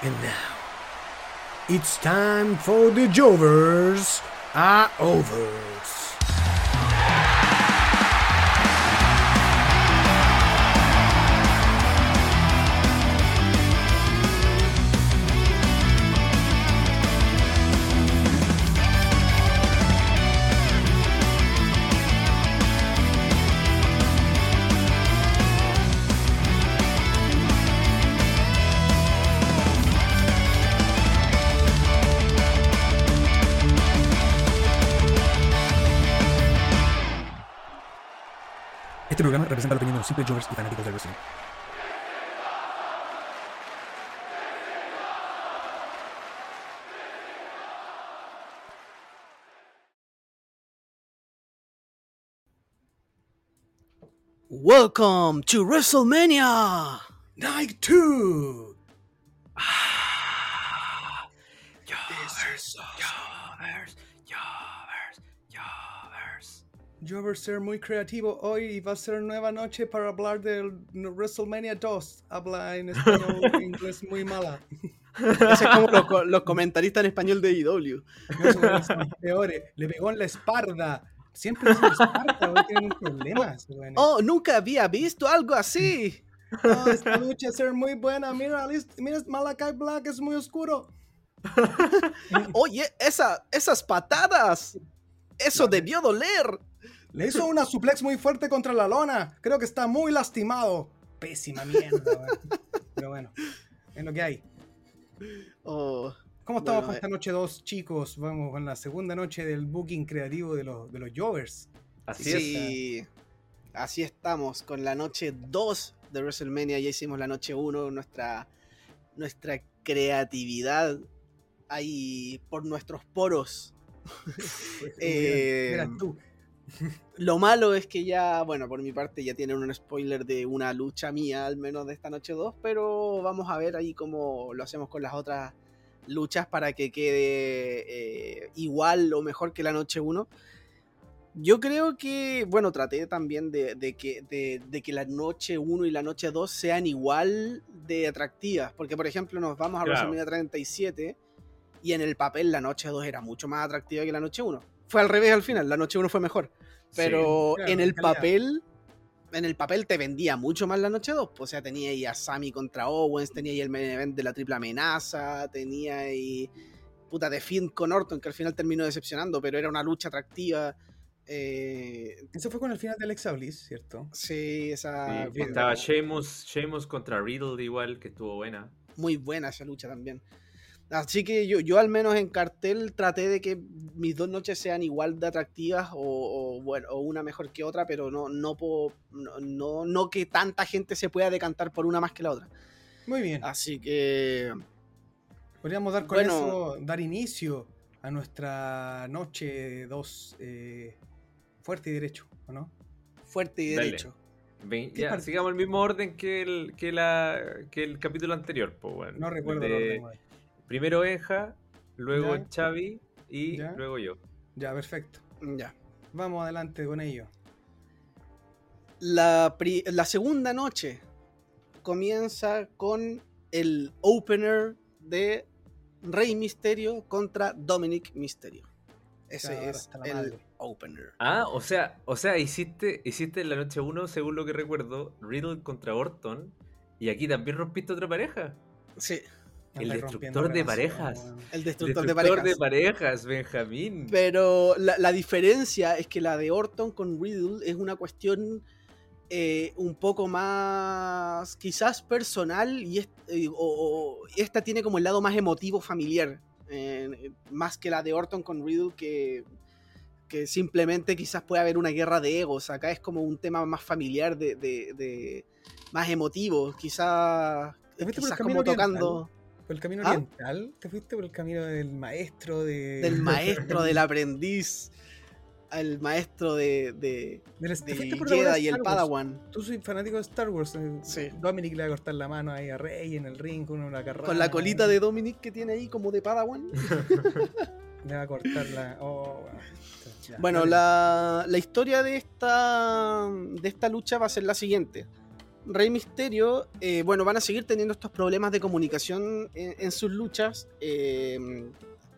And now, it's time for the Jovers are overs. Representa la opinión de los simples Jovers y fanáticos del wrestling. Welcome to WrestleMania. Night 2! Yo voy a ser muy creativo hoy y va a ser nueva noche para hablar del WrestleMania 2. Habla en español, inglés muy mala. Ese es como los, co- los comentaristas en español de IW. No son los peores. Le pegó en la espalda. Siempre dicen espalda, hoy tienen problemas. güey. Oh, nunca había visto algo así. No, esta lucha va a ser muy buena. Mira, mira, Malakai Black es muy oscuro. Oye, esa, esas patadas. Eso debió doler. Le hizo una suplex muy fuerte contra la lona. Creo que está muy lastimado. Pésima mierda, güey. Pero bueno, es lo que hay. Oh, ¿Cómo estamos Bueno, con eh. esta noche dos, chicos? Vamos con la segunda noche del booking creativo de los, de los Jovers. Así es. sí. Así estamos con la noche 2 de WrestleMania. Ya hicimos la noche 1. Nuestra, nuestra creatividad ahí por nuestros poros. Eh, Mira tú. Lo malo es que ya, bueno, por mi parte ya tienen un spoiler de una lucha mía, al menos de esta noche 2, pero vamos a ver ahí cómo lo hacemos con las otras luchas para que quede eh, igual o mejor que la noche 1. Yo creo que, bueno, traté también de, de que, de, de que la noche 1 y la noche 2 sean igual de atractivas, porque por ejemplo nos vamos a Claro. WrestleMania 37 y en el papel la noche 2 era mucho más atractiva que la noche 1. Fue al revés al final, la noche 1 fue mejor. Pero claro, en el calidad. papel, en el papel te vendía mucho más la noche 2. pues, O sea, tenía ahí a Sammy contra Owens, tenía ahí el main event de la triple amenaza, tenía ahí puta de Finn con Orton, que al final terminó decepcionando, pero era una lucha atractiva. Eh, Eso fue con el final de Alexa Bliss, ¿cierto? sí, esa Sí, fue estaba Sheamus, Sheamus contra Riddle igual, que estuvo buena. muy buena esa lucha también. Así que yo, yo al menos en cartel traté de que mis dos noches sean igual de atractivas o, o, bueno, o una mejor que otra, pero no, no, po- no, no, no que tanta gente se pueda decantar por una más que la otra. Muy bien. Así que Podríamos dar con bueno. eso, dar inicio a nuestra noche 2 fuerte y derecho, ¿o no? fuerte y Dale. derecho. Sigamos el mismo orden que el, que la, que el capítulo anterior. Pues, bueno. No recuerdo el De- orden. Primero Benja, luego Ya. Xavi y Ya. luego yo. Ya, perfecto. Ya. Vamos adelante con ello. La, pri- la segunda noche comienza con el opener de Rey Misterio contra Dominic Misterio. Ese Claro, es el madre. opener. Ah, o sea, o sea, hiciste, hiciste en la noche 1, según lo que recuerdo, Riddle contra Orton. Y aquí también rompiste otra pareja. Sí, El destructor de parejas. el El destructor, destructor de parejas. parejas, Benjamín. Pero la, la diferencia es que la de Orton con Riddle es una cuestión eh, un poco más quizás personal y est- eh, o- o esta tiene como el lado más emotivo familiar, eh, más que la de Orton con Riddle que, que simplemente quizás puede haber una guerra de egos. Acá es como un tema más familiar, de, de- de- más emotivo, quizás, ¿Te fuiste por el quizás como oriental? tocando ¿Por el camino ¿Ah? oriental? ¿Te fuiste por el camino del maestro de... del maestro, del aprendiz, al maestro de, de, de de Jedi y el Wars. Padawan. Tú soy fanático de Star Wars. eh, Sí. Dominic le va a cortar la mano ahí a Rey en el ring con una carrera. Con la colita de Dominic que tiene ahí como de Padawan. Le va a cortar la... Oh, bueno. La, la historia de esta, de esta lucha va a ser la siguiente. Rey Misterio, eh, bueno, van a seguir teniendo estos problemas de comunicación en, sus luchas. eh,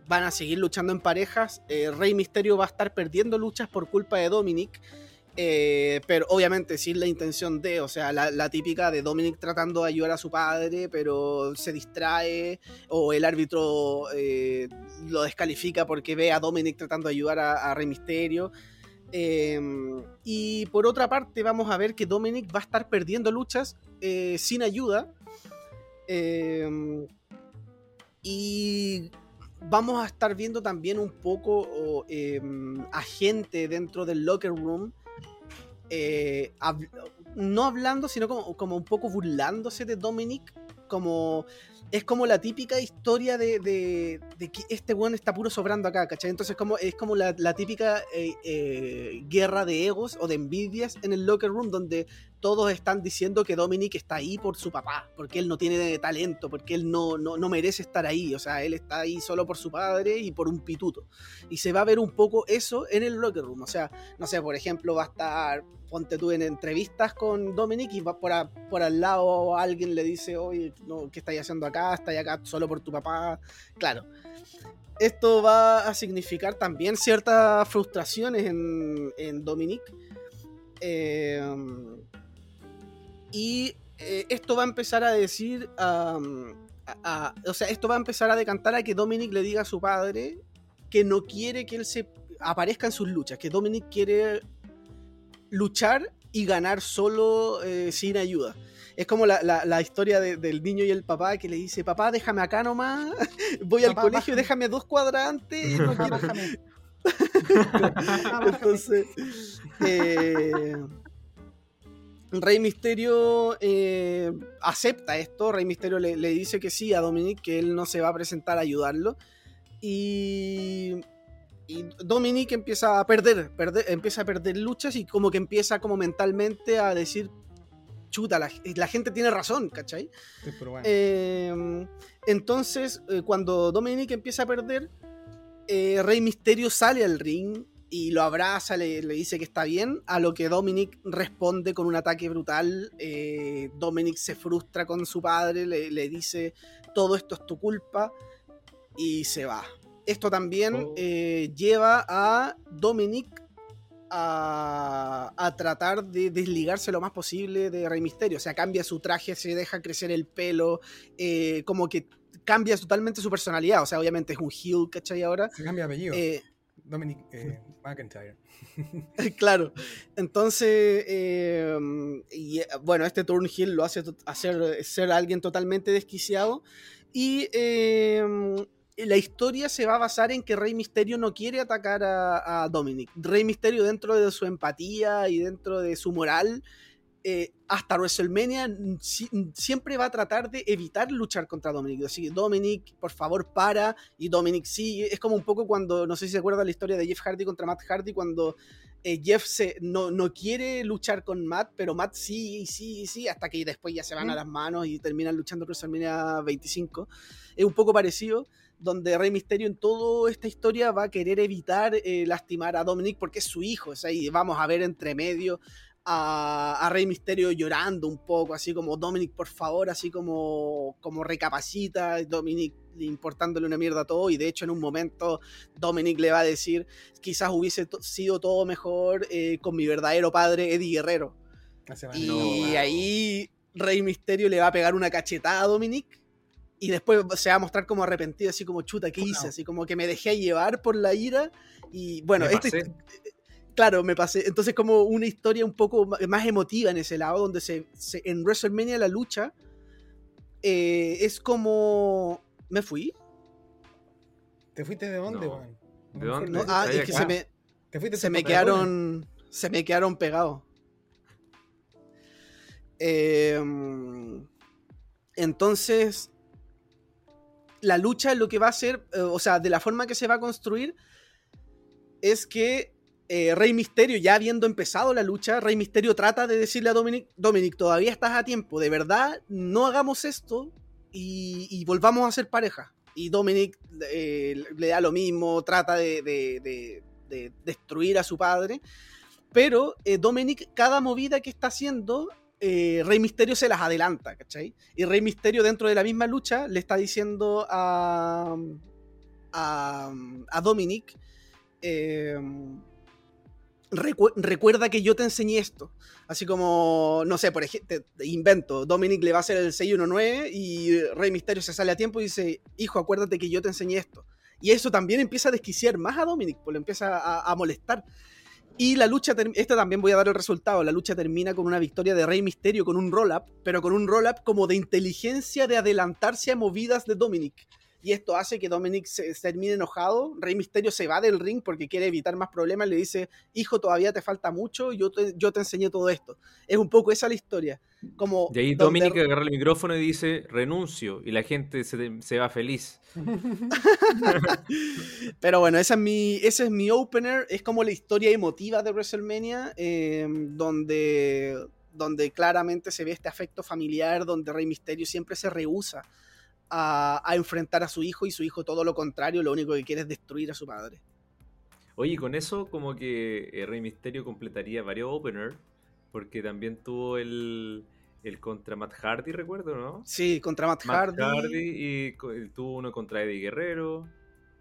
van a seguir luchando en parejas. eh, Rey Misterio va a estar perdiendo luchas por culpa de Dominic. pero obviamente sin la intención de, o sea, la, típica de Dominic tratando de ayudar a su padre, pero se distrae, o el árbitro lo descalifica porque ve a Dominic tratando de ayudar a, a Rey Misterio. Eh, y por otra parte, vamos a ver que Dominic va a estar perdiendo luchas eh, sin ayuda. Eh, y vamos a estar viendo también un poco eh, a gente dentro del locker room. eh, no hablando, sino como, como un poco burlándose de Dominic. Como es como la típica historia de, de- que este weón está puro sobrando acá, ¿cachai? Entonces como, es como la, la típica eh, eh, guerra de egos o de envidias en el locker room donde todos están diciendo que Dominic está ahí por su papá, porque él no tiene talento, porque él no, no, no merece estar ahí, o sea, él está ahí solo por su padre y por un pituto. Y se va a ver un poco eso en el locker room, o sea, no sé, por ejemplo, va a estar, ponte tú en entrevistas con Dominic y va por, a- por al lado alguien le dice, oye, no, ¿qué estáis haciendo acá? ¿Estáis acá solo por tu papá? Claro. Esto va a significar también ciertas frustraciones en, en Dominic. Eh, y eh, esto va a empezar a decir, um, a- a- o sea, esto va a empezar a decantar a que Dominic le diga a su padre que no quiere que él se aparezca en sus luchas, que Dominic quiere luchar y ganar solo eh, sin ayuda. Es como la, la- la historia de- del niño y el papá que le dice, papá, déjame acá nomás, voy al colegio, bájame. déjame dos cuadras antes, no quiero- entonces, eh, Rey Misterio eh, acepta esto. Rey Misterio le, le dice que sí a Dominic, que él no se va a presentar a ayudarlo. Y, y Dominic empieza a perder, perder- empieza a perder luchas y como que empieza como mentalmente a decir, chuta, la, la gente tiene razón, ¿cachai? Sí, pero bueno. Eh, entonces, eh, cuando Dominic empieza a perder, Rey Misterio sale al ring y lo abraza, le, le dice que está bien, a lo que Dominic responde con un ataque brutal. Eh, Dominic se frustra con su padre, le, le dice, todo esto es tu culpa, y se va. Esto también Oh. eh, lleva a Dominic a, a tratar de desligarse lo más posible de Rey Misterio. O sea, cambia su traje, se deja crecer el pelo, eh, como que cambia totalmente su personalidad. O sea, obviamente es un heel, ¿cachai? Ahora. Se cambia apellido. Eh, Dominic eh, McIntyre. claro. Entonces, eh, y, eh, bueno, este turn heel lo hace hacer ser alguien totalmente desquiciado. Y eh, la historia se va a basar en que Rey Misterio no quiere atacar a, a Dominic. Rey Misterio, dentro de su empatía y dentro de su moral, eh, hasta WrestleMania mm, si- mm, siempre va a tratar de evitar luchar contra Dominic. Así que Dominic, por favor, para. Y Dominic sigue. Es como un poco cuando, no sé si se acuerdan la historia de Jeff Hardy contra Matt Hardy, cuando eh, Jeff se, no, no quiere luchar con Matt, pero Matt sí, sí, sí, hasta que después ya se van a las manos y terminan luchando WrestleMania 25. Es un poco parecido donde Rey Misterio en toda esta historia va a querer evitar eh, lastimar a Dominic porque es su hijo, o sea, y vamos a ver entre medio a, a Rey Misterio llorando un poco, así como Dominic, por favor, así como, como recapacita, Dominic importándole una mierda a todo, y de hecho en un momento Dominic le va a decir, quizás hubiese sido todo mejor eh, con mi verdadero padre Eddie Guerrero. Y No, ahí Rey Misterio le va a pegar una cachetada a Dominic. Y después se va a mostrar como arrepentido, así como chuta, ¿qué hice? Así como que me dejé llevar por la ira. Y bueno, este. Claro, me pasé. Entonces, como una historia un poco más emotiva en ese lado, donde se, se- en WrestleMania la lucha eh, es como. ¿Me fui? ¿Te fuiste de dónde, No. ¿De dónde? No, ah, es que se me, ¿Te fuiste se me quedaron. Se me quedaron pegados. Eh, entonces, la lucha lo que va a ser, eh, o sea, de la forma que se va a construir, es que eh, Rey Misterio, ya habiendo empezado la lucha, Rey Misterio trata de decirle a Dominic, Dominic, todavía estás a tiempo, de verdad, no hagamos esto y, volvamos a ser pareja. Y Dominic eh, le da lo mismo, trata de, de- de- de destruir a su padre. Pero eh, Dominic, cada movida que está haciendo, Rey Misterio se las adelanta, ¿cachai? Y Rey Misterio dentro de la misma lucha le está diciendo a, a, a Dominic, "Recu- recuerda que yo te enseñé esto. Así como, no sé, por ejemplo, invento, Dominic le va a hacer el 619 y Rey Misterio se sale a tiempo y dice, hijo, acuérdate que yo te enseñé esto. Y eso también empieza a desquiciar más a Dominic, pues lo empieza a, molestar. Y la lucha, esta también voy a dar el resultado, la lucha termina con una victoria de Rey Misterio con un roll-up, pero con un roll-up como de inteligencia de adelantarse a movidas de Dominic. Y esto hace que Dominic se, se termine enojado, Rey Misterio se va del ring porque quiere evitar más problemas, le dice, hijo, todavía te falta mucho, yo te, yo te enseñé todo esto. Es un poco esa la historia. Como Y ahí donde- Dominic agarra el micrófono y dice renuncio y la gente se, se va feliz. Pero bueno, esa es mi, ese es mi opener. Es como la historia emotiva de WrestleMania, eh, donde, donde claramente se ve este afecto familiar, donde Rey Mysterio siempre se rehúsa a, a enfrentar a su hijo y su hijo todo lo contrario, lo único que quiere es destruir a su padre. Oye, con eso como que eh, Rey Misterio completaría varios openers, porque también tuvo el, el contra Matt Hardy, recuerdo, ¿no? Sí, contra Matt, Matt Hardy. Hardy y tuvo uno contra Eddie Guerrero.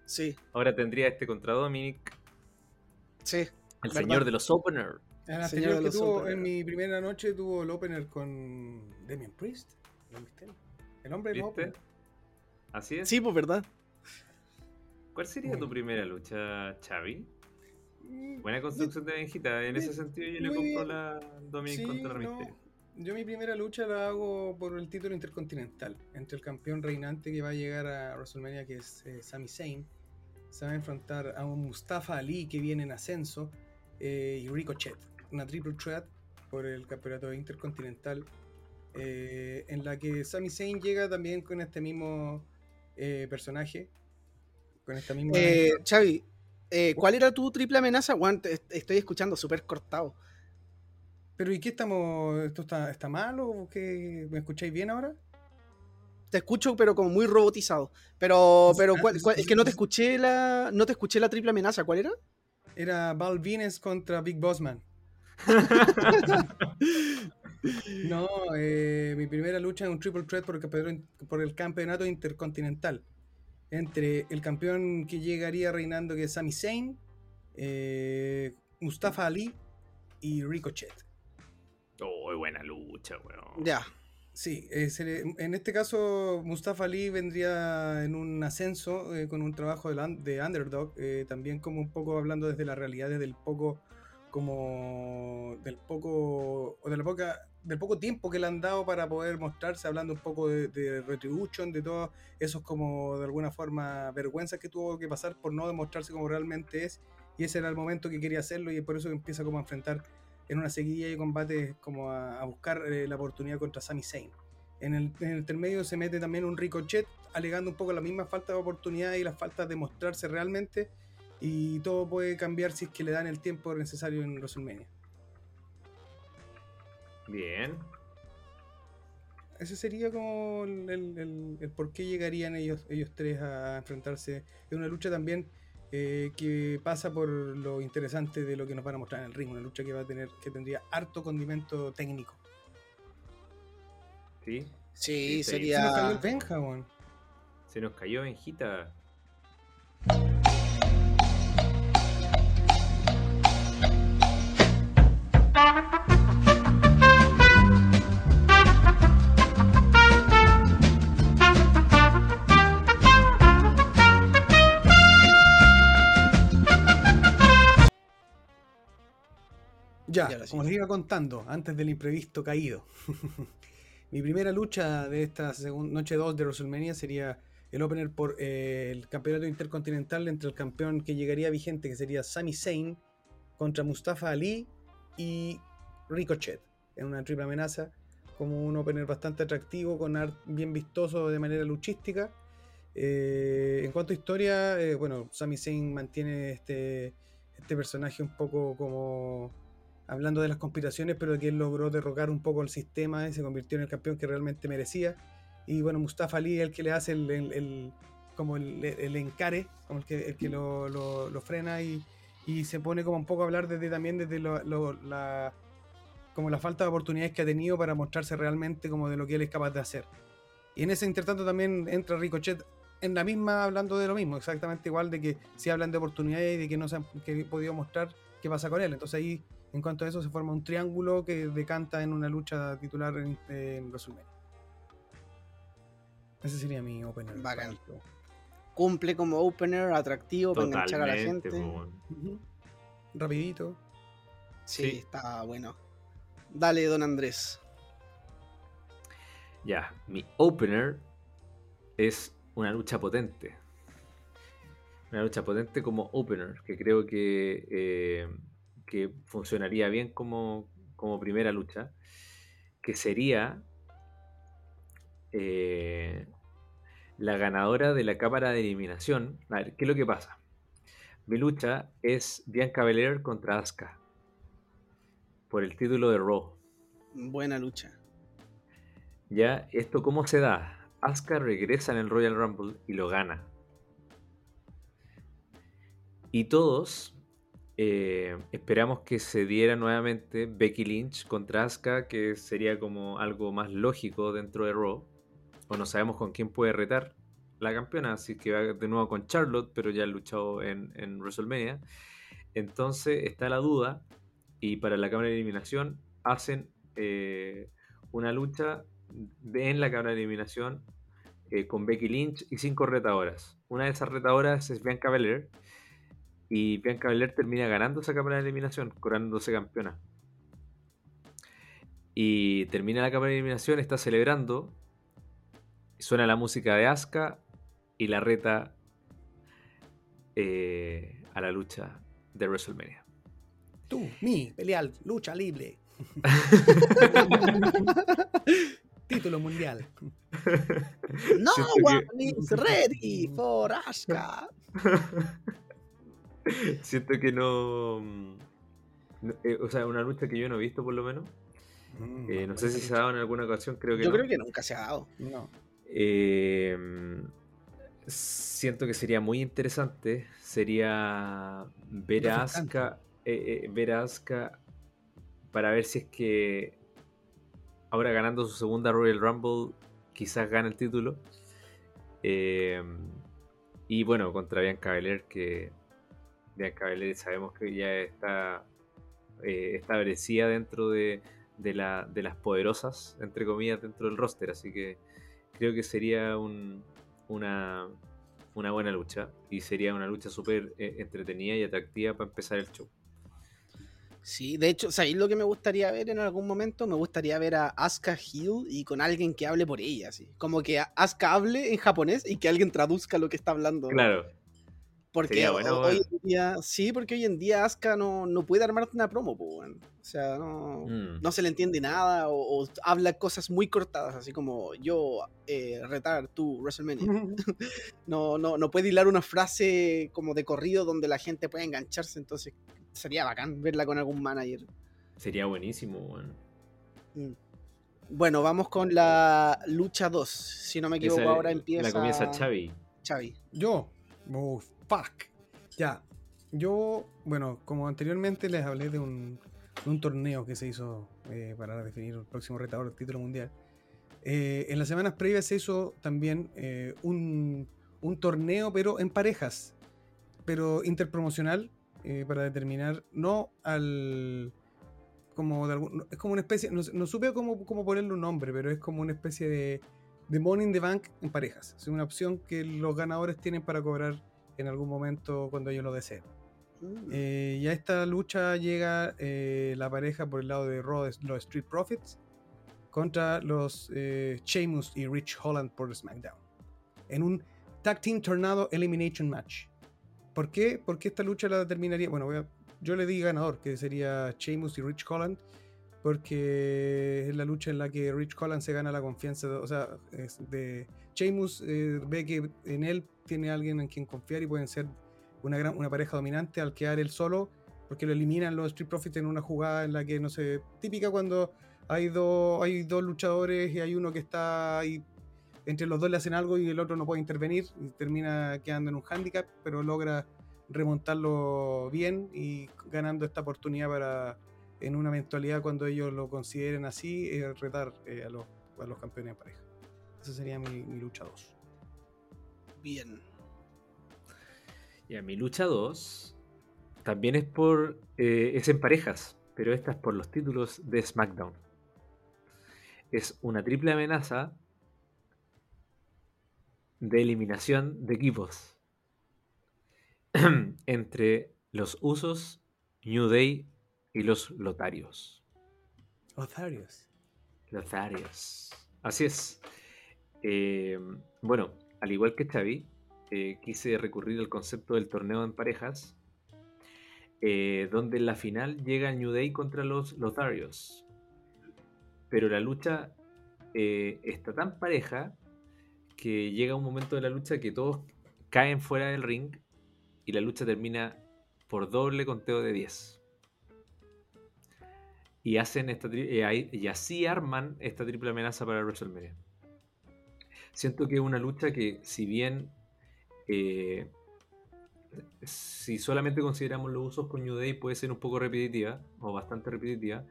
Sí, Ahora tendría este contra Dominic, sí. el ¿Verdad? señor de los openers. El Señor que los tuvo Openers. en mi primera noche tuvo el opener con Damian Priest. Rey Mysterio. El hombre del. Así es. Sí, pues verdad. ¿Cuál sería tu primera lucha, Xavi? Mm, Buena construcción de Benjita. En ese sentido yo le compro la Dominic Sí, contra Rey no, Misterio. Yo mi primera lucha la hago por el título intercontinental entre el campeón reinante que va a llegar a WrestleMania que es eh, Sami Zayn. Se va a enfrentar a un Mustafa Ali que viene en ascenso eh, y Ricochet. Una triple threat por el campeonato intercontinental eh, en la que Sami Zayn llega también con este mismo eh, personaje. Con esta misma... Eh, Xavi, eh, ¿cuál era tu triple amenaza? Juan, te- estoy escuchando súper cortado. Pero ¿y qué estamos? ¿Esto está, está mal o qué? ¿Me escucháis bien ahora? Te escucho, pero como muy robotizado. Pero, pero ¿cuál- cuál- es que no te escuché la, no te escuché la triple amenaza. ¿Cuál era? Era Val Venus contra Big Bossman. No, eh, mi primera lucha es un triple threat por el campeonato, por el campeonato intercontinental. Entre el campeón que llegaría reinando, que es Sami Zayn, eh, Mustafa Ali y Ricochet. Oh, buena lucha, weón. Ya. Sí, eh, se le- en este caso Mustafa Ali vendría en un ascenso eh, con un trabajo de, la- de underdog, eh, también como un poco hablando desde la realidad, desde el poco, como del poco, o de la poca, del poco tiempo que le han dado para poder mostrarse, hablando un poco de, de Retribution, de todos esos como de alguna forma vergüenzas que tuvo que pasar por no demostrarse como realmente es, y ese era el momento que quería hacerlo y por eso empieza como a enfrentar en una seguidilla de combates como a, buscar eh, la oportunidad contra Sami Zayn. En el, en el intermedio se mete también un Ricochet alegando un poco la misma falta de oportunidad y la falta de mostrarse realmente y todo puede cambiar si es que le dan el tiempo necesario en WrestleMania. Bien. Ese sería como el, el- el- el por qué llegarían ellos, ellos tres a enfrentarse. Es una lucha también eh, que pasa por lo interesante de lo que nos van a mostrar en el ring. Una lucha que va a tener, que tendría harto condimento técnico. Sí. Sí, Sí, Se nos cayó el sería. Benja. Se nos cayó Benjita. Ya, como les iba contando, antes del imprevisto caído. Mi primera lucha de esta noche 2 de WrestleMania sería el opener por eh, el campeonato intercontinental entre el campeón que llegaría vigente, que sería Sami Zayn, contra Mustafa Ali y Ricochet, en una triple amenaza, como un opener bastante atractivo, con art bien vistoso de manera luchística. Eh, en cuanto a historia, eh, bueno, Sami Zayn mantiene este, este personaje un poco como hablando de las conspiraciones, pero que él logró derrocar un poco el sistema y se convirtió en el campeón que realmente merecía. Y bueno, Mustafa Ali es el que le hace el, el- como el, el encare, como el que, el que lo, lo- lo frena y, y se pone como un poco a hablar desde también desde lo- la como la falta de oportunidades que ha tenido para mostrarse realmente como de lo que él es capaz de hacer. Y en ese intertanto también entra Ricochet en la misma hablando de lo mismo, exactamente igual de que si hablan de oportunidades y de que no se han que podido mostrar qué pasa con él. Entonces ahí, en cuanto a eso, se forma un triángulo que decanta en una lucha titular en, en WrestleMania. Ese sería mi opener. Bacán. Cumple como opener, atractivo para enganchar a la gente. Ujú. Rapidito. Sí, Sí. está bueno. Dale, don Andrés. Ya, mi opener es una lucha potente. Una lucha potente como opener, que creo que, eh, que funcionaría bien como, como primera lucha, que sería eh, la ganadora de la cámara de eliminación. A ver, ¿qué es lo que pasa? Mi lucha es Bianca Belair contra Asuka por el título de Raw. Buena lucha. Ya, ¿esto cómo se da? Asuka regresa en el Royal Rumble y lo gana. Y todos eh, esperamos que se diera nuevamente Becky Lynch contra Asuka, que sería como algo más lógico dentro de Raw. O no sabemos con quién puede retar la campeona, así que va de nuevo con Charlotte, pero ya ha luchado en, WrestleMania. Entonces está la duda, y para la cámara de eliminación hacen eh, una lucha en la cámara de eliminación eh, con Becky Lynch y cinco retadoras. Una de esas retadoras es Bianca Belair. Y Bianca Belair termina ganando esa cámara de eliminación, coronándose campeona. Y termina la cámara de eliminación, está celebrando. Suena la música de Asuka y la reta eh, a la lucha de WrestleMania. Tú, mi, pelear, lucha libre. Título mundial. No Siento que- one is ready for Asuka. Siento que no. mm, no- eh, o sea, una lucha que yo no he visto por lo menos. Mm, Eh, no sé si se ha dado en alguna ocasión, creo que Yo no. creo que nunca se ha dado. No. Eh, siento que sería muy interesante. Sería ver a. Asuka, ver a Asuka para ver si es que ahora ganando su segunda Royal Rumble quizás gana el título. Eh, y bueno, contra Bianca Belair que Bianca Belair sabemos que ya está eh, establecida dentro de, de la- de las poderosas, entre comillas, dentro del roster. Así que creo que sería un- una, una buena lucha y sería una lucha súper eh, entretenida y atractiva para empezar el show. Sí, de hecho, ¿sabéis lo que me gustaría ver en algún momento? Me gustaría ver a Asuka Hill y con alguien que hable por ella, así. Como que Asuka hable en japonés y que alguien traduzca lo que está hablando. Claro, Porque sería bueno, ho- hoy bueno. en día, sí, porque hoy en día Asuka no, no puede armarte una promo, pues, weón. O sea, no, Mm. no se le entiende nada o, o habla cosas muy cortadas, así como yo eh, retar tu WrestleMania. No, no, no puede hilar una frase como de corrido donde la gente pueda engancharse, entonces sería bacán verla con algún manager. sería buenísimo. bueno. Mm. Bueno, vamos con la lucha 2. Si no me equivoco, Esa- ahora empieza. La comienza Xavi. Xavi. Yo. Oh, fuck. Ya. Yo, bueno, como anteriormente les hablé de un, de un torneo que se hizo eh, para definir el próximo retador del título mundial. eh, en las semanas previas se hizo también eh, un, un torneo, pero en parejas, pero interpromocional, eh, para determinar, no al. Como de algún- es como una especie, no, no supe cómo, cómo ponerle un nombre, pero es como una especie de, de Money in the Bank en parejas. Es una opción que los ganadores tienen para cobrar en algún momento cuando ellos lo deseen. Mm. Eh, y a esta lucha llega eh, la pareja por el lado de Raw, los Street Profits, contra los eh, Sheamus y Rich Holland por SmackDown. En un Tag Team Tornado Elimination Match. ¿Por qué? Porque esta lucha la determinaría. Bueno, a- yo le di ganador, que sería Sheamus y Rich Holland, porque es la lucha en la que Rich Holland se gana la confianza. de- o sea, de Sheamus eh, ve que en él tiene alguien en quien confiar y pueden ser una, gran, una pareja dominante al quedar él solo, porque lo eliminan los Street Profits en una jugada en la que, no sé, típica cuando hay, dos hay dos luchadores y hay uno que está ahí, entre los dos le hacen algo y el otro no puede intervenir y termina quedando en un handicap, pero logra remontarlo bien y ganando esta oportunidad para en una eventualidad cuando ellos lo consideren así, eh, retar eh, a, los, a los campeones de pareja. Esa sería mi, mi lucha 2. Bien. Ya, mi lucha 2 también es por. eh, es en parejas, pero esta es por los títulos de SmackDown. Es una triple amenaza de eliminación de equipos entre los Usos, New Day y los Lotarios. Otharios. Lotarios. Así es. Eh, bueno, al igual que Xavi, eh, quise recurrir al concepto del torneo en parejas, eh, donde en la final llega New Day contra los Lotharios. Pero la lucha eh, está tan pareja que llega un momento de la lucha que todos caen fuera del ring y la lucha termina por doble conteo de 10. Y hacen esta eh, y así arman esta triple amenaza para WrestleMania. Siento que es una lucha que, si bien eh, si solamente consideramos los usos con New Day, puede ser un poco repetitiva o bastante repetitiva,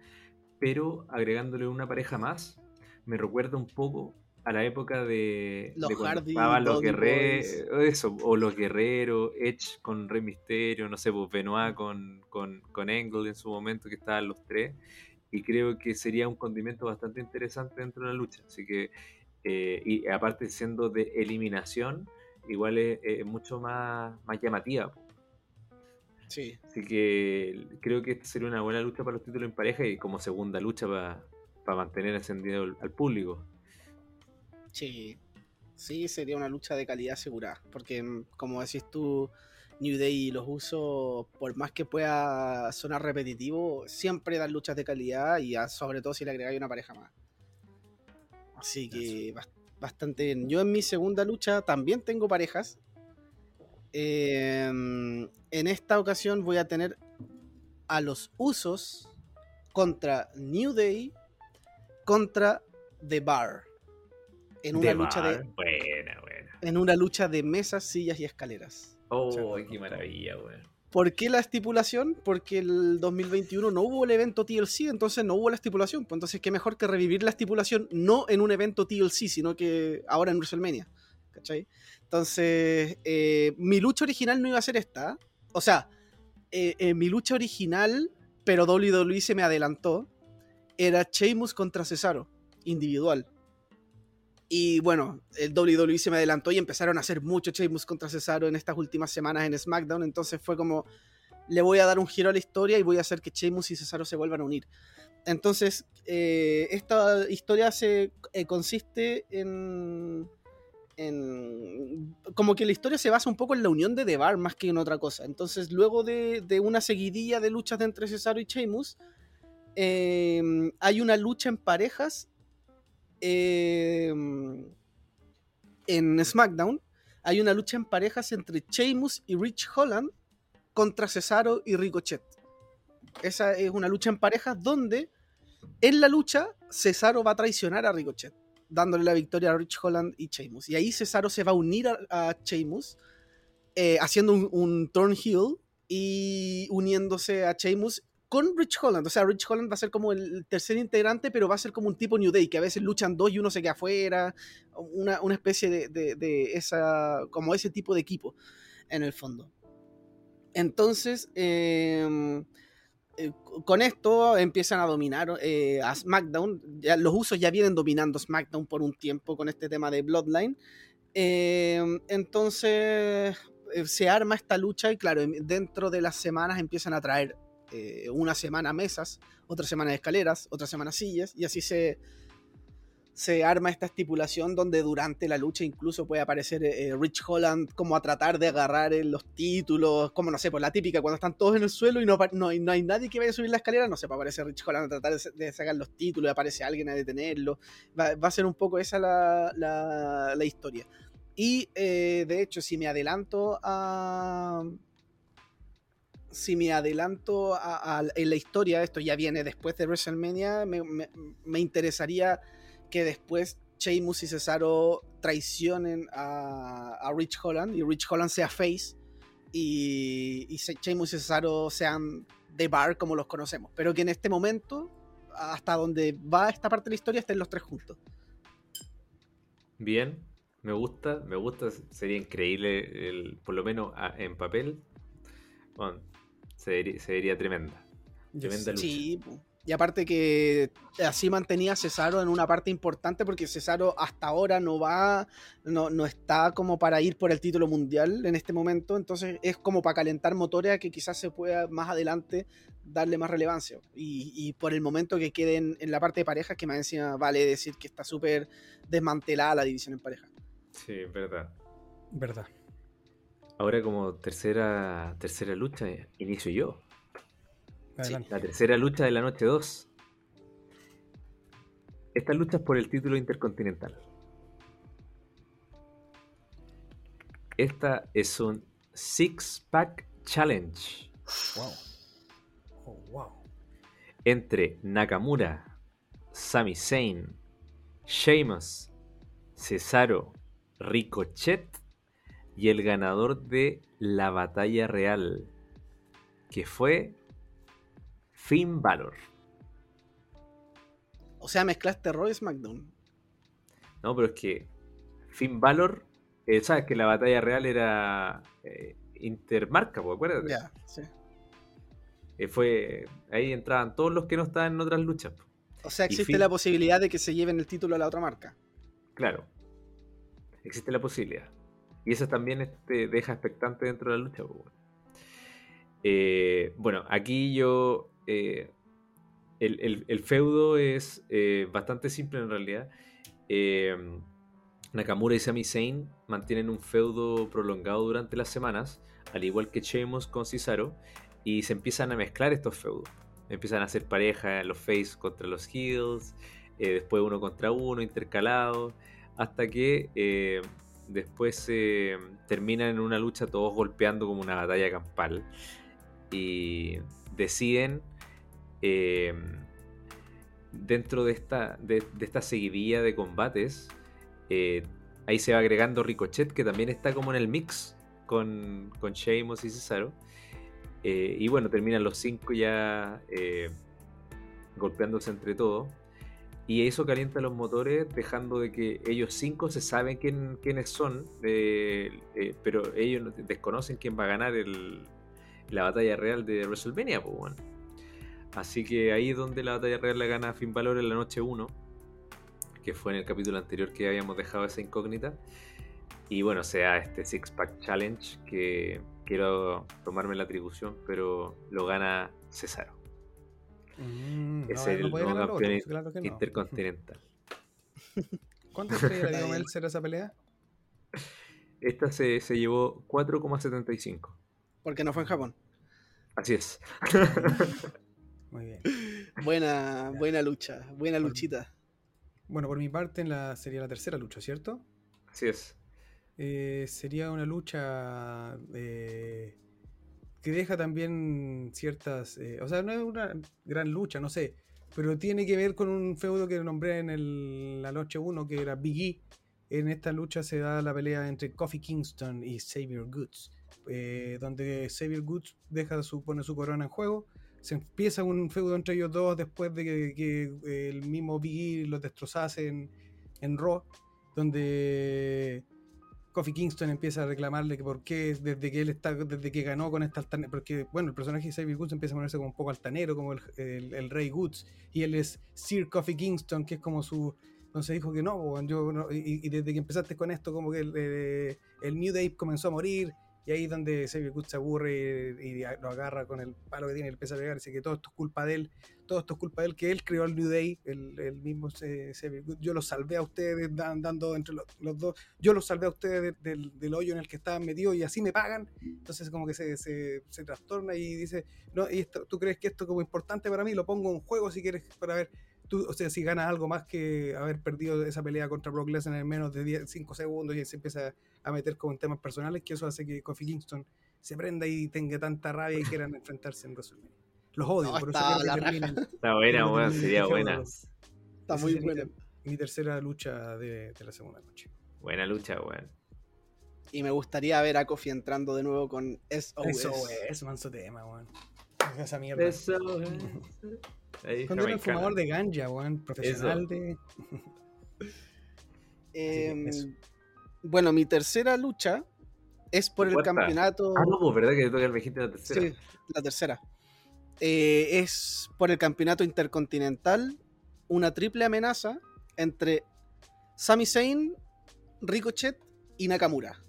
pero agregándole una pareja más, me recuerda un poco a la época de, Los de cuando Hardy, estaban los guerreros, eso, o los guerreros, Edge con Rey Mysterio, no sé, pues Benoit con, con, con Angle en su momento, que estaban los tres, y creo que sería un condimento bastante interesante dentro de la lucha, así que, eh, y aparte siendo de eliminación, igual es, es mucho más, más llamativa. Sí. Así que creo que esta sería una buena lucha para los títulos en pareja y como segunda lucha para mantener encendido al público. Sí. Sí, sería una lucha de calidad asegurada. Porque, mm, como decís tú, New Day y los usos, por más que pueda sonar repetitivo, siempre dan luchas de calidad y a- sobre todo si le agregáis una pareja más. Así que bas- bastante bien. Yo en mi segunda lucha también tengo parejas. Eh, en esta ocasión voy a tener a los usos contra New Day contra The Bar. En una lucha Bar, de Buena, buena. en una lucha de mesas, sillas y escaleras. Oh, qué maravilla, weón. ¿Por qué la estipulación? Porque el 2021 no hubo el evento TLC, entonces no hubo la estipulación. Pues entonces, qué mejor que revivir la estipulación no en un evento TLC, sino que ahora en WrestleMania. ¿Cachai? Entonces, eh, mi lucha original no iba a ser esta. O sea, eh, eh, mi lucha original, pero WWE se me adelantó, era Sheamus contra Cesaro, individual. Y bueno, el WWE se me adelantó y empezaron a hacer mucho Sheamus contra Cesaro en estas últimas semanas en SmackDown. Entonces fue como, le voy a dar un giro a la historia y voy a hacer que Sheamus y Cesaro se vuelvan a unir. Entonces, eh, esta historia se eh, consiste en, en... Como que la historia se basa un poco en la unión de The Bar más que en otra cosa. Entonces, luego de, una seguidilla de luchas entre Cesaro y Sheamus, eh, hay una lucha en parejas eh, en SmackDown hay una lucha en parejas entre Sheamus y Rich Holland contra Cesaro y Ricochet. Esa es una lucha en parejas donde en la lucha Cesaro va a traicionar a Ricochet, dándole la victoria a Rich Holland y Sheamus. Y ahí Cesaro se va a unir a, a Sheamus, eh, haciendo un, un turn heel y uniéndose a Sheamus con Rich Holland. O sea, Rich Holland va a ser como el tercer integrante, pero va a ser como un tipo New Day, que a veces luchan dos y uno se queda afuera. Una, especie de, esa. como ese tipo de equipo, en el fondo. Entonces, eh, eh, con esto empiezan a dominar eh, a SmackDown. Ya, los usos ya vienen dominando SmackDown por un tiempo con este tema de Bloodline. Eh, entonces eh, se arma esta lucha y claro, dentro de las semanas empiezan a traer eh, una semana mesas, otra semana escaleras, otra semana sillas, y así se, se arma esta estipulación donde durante la lucha incluso puede aparecer eh, Rich Holland como a tratar de agarrar eh, los títulos, como no sé, por la típica, cuando están todos en el suelo y no, no, no hay nadie que vaya a subir la escalera, no sé, puede aparecer Rich Holland a tratar de, sacar los títulos aparece alguien a detenerlo. Va, va a ser un poco esa la, la, la historia. Y eh, de hecho, si me adelanto a, si me adelanto a, en la historia, esto ya viene después de WrestleMania, me, me, me interesaría que después Sheamus y Cesaro traicionen a, a, Rich Holland y Rich Holland sea face y, y Sheamus y Cesaro sean de bar como los conocemos, pero que en este momento, hasta donde va esta parte de la historia, estén los tres juntos. Bien, me gusta, me gusta, sería increíble, el, por lo menos en papel, bueno, se, vería, tremenda. Tremenda lucha. Sí, y aparte que así mantenía a Cesaro en una parte importante porque Cesaro hasta ahora no va, no, no, está como para ir por el título mundial en este momento, entonces es como para calentar motores a que quizás se pueda más adelante darle más relevancia. Y, por el momento que queden en la parte de parejas, que más encima vale decir que está súper desmantelada la división en pareja. Sí, verdad. Verdad. Ahora como tercera, tercera lucha, inicio yo. La tercera lucha de la noche 2. Esta lucha es por el título intercontinental. Esta es un Six Pack Challenge. Wow. Oh, wow. Entre Nakamura, Sami Zayn, Sheamus, Cesaro, Ricochet y el ganador de la batalla real, que fue Finn Balor. O sea, mezclaste Roy SmackDown. No, pero es que Finn Balor, eh, sabes que la batalla real era eh, intermarca, acuérdate. Ya, sí. Eh, fue, ahí entraban todos los que no estaban en otras luchas. O sea, existe la posibilidad de que se lleven el título a la otra marca. Claro, existe la posibilidad. Y eso también te deja expectante dentro de la lucha. bueno, aquí yo eh, el, feudo es eh, bastante simple en realidad. Eh, Nakamura y Sami Zayn mantienen un feudo prolongado durante las semanas, al igual que Sheamus con Cesaro, y se empiezan a mezclar estos feudos. Empiezan a hacer pareja los face contra los heels, después uno contra uno, intercalado, hasta que después se terminan en una lucha todos golpeando como una batalla campal y deciden eh, dentro de esta, de, esta seguidilla de combates, eh, ahí se va agregando Ricochet, que también está como en el mix con, con y Cesaro. Eh, y bueno, terminan los cinco ya golpeándose entre todos. Y eso calienta los motores, dejando de que ellos cinco se saben quién, quiénes son, pero ellos desconocen quién va a ganar la batalla real de WrestleMania. Pues, bueno. Así que ahí es donde la batalla real la gana Finn Balor en la noche 1, que fue en el capítulo anterior que habíamos dejado esa incógnita. Y bueno, sea este Six Pack Challenge que quiero tomarme la atribución, pero lo gana Cesaro. Mm, es el nuevo campeón intercontinental. ¿Cuánto estrellas le dio Meltzer esa pelea? Esta se, se llevó 4,75. Porque no fue en Japón. Así es. Muy bien. Buena, buena lucha, buena luchita. Bueno, por mi parte en la, sería la tercera lucha, ¿cierto? Así es. Eh, sería una lucha eh, que deja también ciertas... Eh, o sea, no es una gran lucha, no sé, pero tiene que ver con un feudo que nombré en el, la noche 1, que era Big. En esta lucha se da la pelea entre Kofi Kingston y Xavier Goods, donde Xavier Goods deja su, pone su corona en juego se empieza un feudo entre ellos dos después de que, eh, el mismo Big E los destrozase en, en Raw, donde Kofi Kingston empieza a reclamarle que por qué desde que él está, desde que ganó con esta altanera, porque bueno, el personaje de Xavier Goods empieza a ponerse como un poco altanero, como el, el, Rey Goods, y él es Sir Kofi Kingston, que es como su entonces dijo que no, yo y, desde que empezaste con esto, como que el, el, el New Day comenzó a morir, y ahí es donde Xavier Good se aburre y, lo agarra con el palo que tiene le empieza a pegar. Dice que todo esto es culpa de él, todo esto es culpa de él, que él creó el New Day, el, mismo Xavier Good. Yo los salvé a ustedes dando entre los, dos, yo los salvé a ustedes del, hoyo en el que estaban metidos y así me pagan. Entonces como que se, se, trastorna y dice, no, y ¿tú crees que esto es como importante para mí? Lo pongo en juego si quieres para ver o sea, si ganas algo más que haber perdido esa pelea contra Brock Lesnar en menos de 5 segundos y se empieza a meter como en temas personales, que eso hace que Kofi Kingston se prenda y tenga tanta rabia y quieran enfrentarse en WrestleMania. Los odio, por eso Está buena, sería buena. Está muy buena. Mi tercera lucha de, la segunda noche. Buena lucha, weón. Y me gustaría ver a Kofi entrando de nuevo con SOS. SOS, manso tema, weón. esa mierda. Eso, Ahí, Cuando era el fumador de ganja, weón, profesional de. Em, bueno, mi tercera lucha es por el campeonato. Ah, no, pues, ¿verdad que toca el viejito la tercera? Sí, la tercera. Eh, es por el campeonato intercontinental una triple amenaza entre Sami Zayn, Ricochet y Nakamura.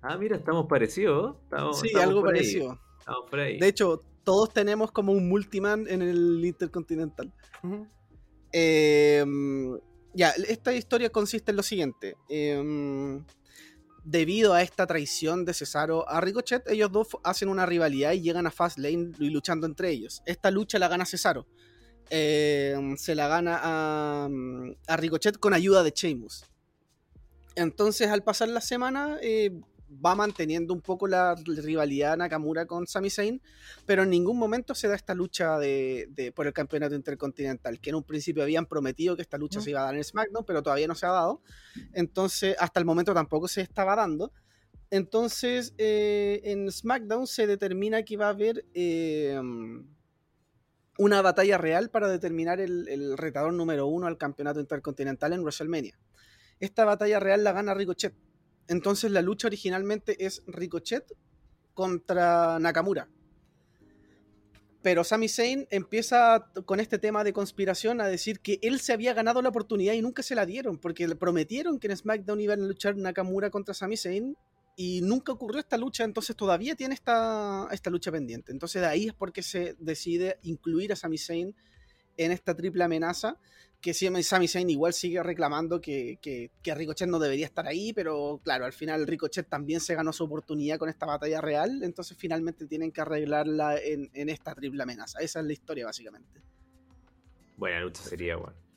Ah, mira, estamos parecidos. sí, algo parecido. De hecho, todos tenemos como un multiman en el Intercontinental. Em, ya, esta historia consiste en lo siguiente. Em, debido a esta traición de Cesaro a Ricochet, ellos dos hacen una rivalidad y llegan a Fastlane luchando entre ellos. Esta lucha la gana Cesaro. Em, se la gana a, a, Ricochet con ayuda de Sheamus. Entonces, al pasar la semana, eh, va manteniendo un poco la rivalidad Nakamura con Sami Zayn, pero en ningún momento se da esta lucha de, por el campeonato intercontinental, que en un principio habían prometido que esta lucha se iba a dar en SmackDown, pero todavía no se ha dado. Entonces, hasta el momento tampoco se estaba dando. Entonces, eh, en SmackDown se determina que va a haber eh, una batalla real para determinar el, el retador número uno al campeonato intercontinental en WrestleMania. Esta batalla real la gana Ricochet entonces la lucha originalmente es Ricochet contra Nakamura. Pero Sami Zayn empieza con este tema de conspiración a decir que él se había ganado la oportunidad y nunca se la dieron, porque le prometieron que en SmackDown iban a luchar Nakamura contra Sami Zayn y nunca ocurrió esta lucha, entonces todavía tiene esta, esta lucha pendiente. Entonces de ahí es porque se decide incluir a Sami Zayn en esta triple amenaza que Sami Zayn igual sigue reclamando que, que, Ricochet no debería estar ahí, pero claro, al final Ricochet también se ganó su oportunidad con esta batalla real, entonces finalmente tienen que arreglarla en, en esta triple amenaza. Esa es la historia, básicamente. Buena lucha sería, bueno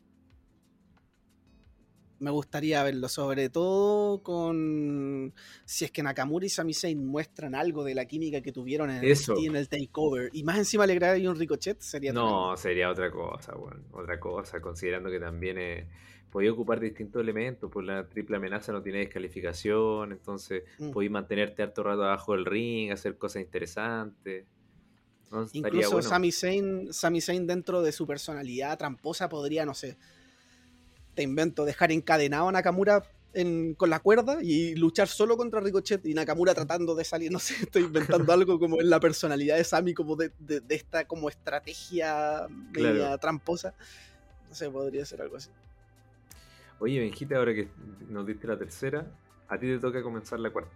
me gustaría verlo, sobre todo con si es que Nakamura y Sami Zayn muestran algo de la química que tuvieron en, El, en el takeover y más encima le ahí un ricochet sería no sería otra cosa bueno, otra cosa considerando que también eh, podía ocupar distintos elementos pues la triple amenaza no tiene descalificación entonces mm. podéis mantenerte harto rato abajo del ring hacer cosas interesantes. Incluso Sami Zayn dentro de su personalidad tramposa podría, no sé, te invento, dejar encadenado a Nakamura con la cuerda y luchar solo contra Ricochet y Nakamura tratando de salir, no sé, estoy inventando algo como en la personalidad de Sami, como de, esta como estrategia media tramposa. No sé, podría ser algo así. Oye, Benjita, ahora que nos diste la tercera, a ti te toca comenzar la cuarta.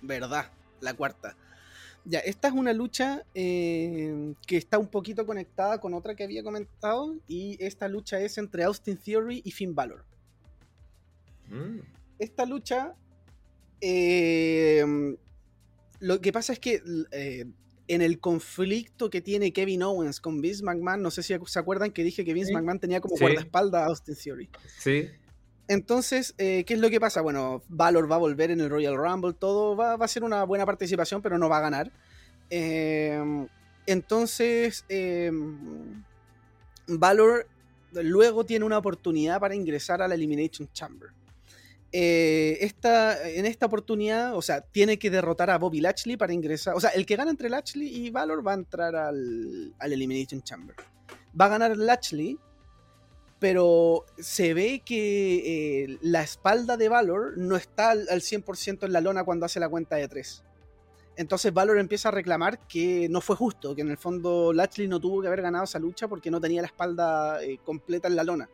Verdad, la cuarta. Ya, esta es una lucha eh, que está un poquito conectada con otra que había comentado y esta lucha es entre Austin Theory y Finn Balor. Mm. Esta lucha, eh, lo que pasa es que eh, en el conflicto que tiene Kevin Owens con Vince McMahon, no sé si se acuerdan que dije que Vince McMahon tenía como guardaespaldas a Austin Theory. Sí. Entonces, eh, ¿qué es lo que pasa? Bueno, Valor va a volver en el Royal Rumble, todo va, a ser una buena participación, pero no va a ganar. Em, entonces, em, Valor luego tiene una oportunidad para ingresar a la Elimination Chamber. Eh, en esta oportunidad, o sea, tiene que derrotar a Bobby Lashley para ingresar. O sea, el que gana entre Lashley y Valor va a entrar al, al Elimination Chamber. Va a ganar Lashley pero se ve que eh, la espalda de Valor no está al, 100% en la lona cuando hace la cuenta de 3. Entonces Valor empieza a reclamar que no fue justo, que en el fondo Lashley no tuvo que haber ganado esa lucha porque no tenía la espalda eh, completa en la lona.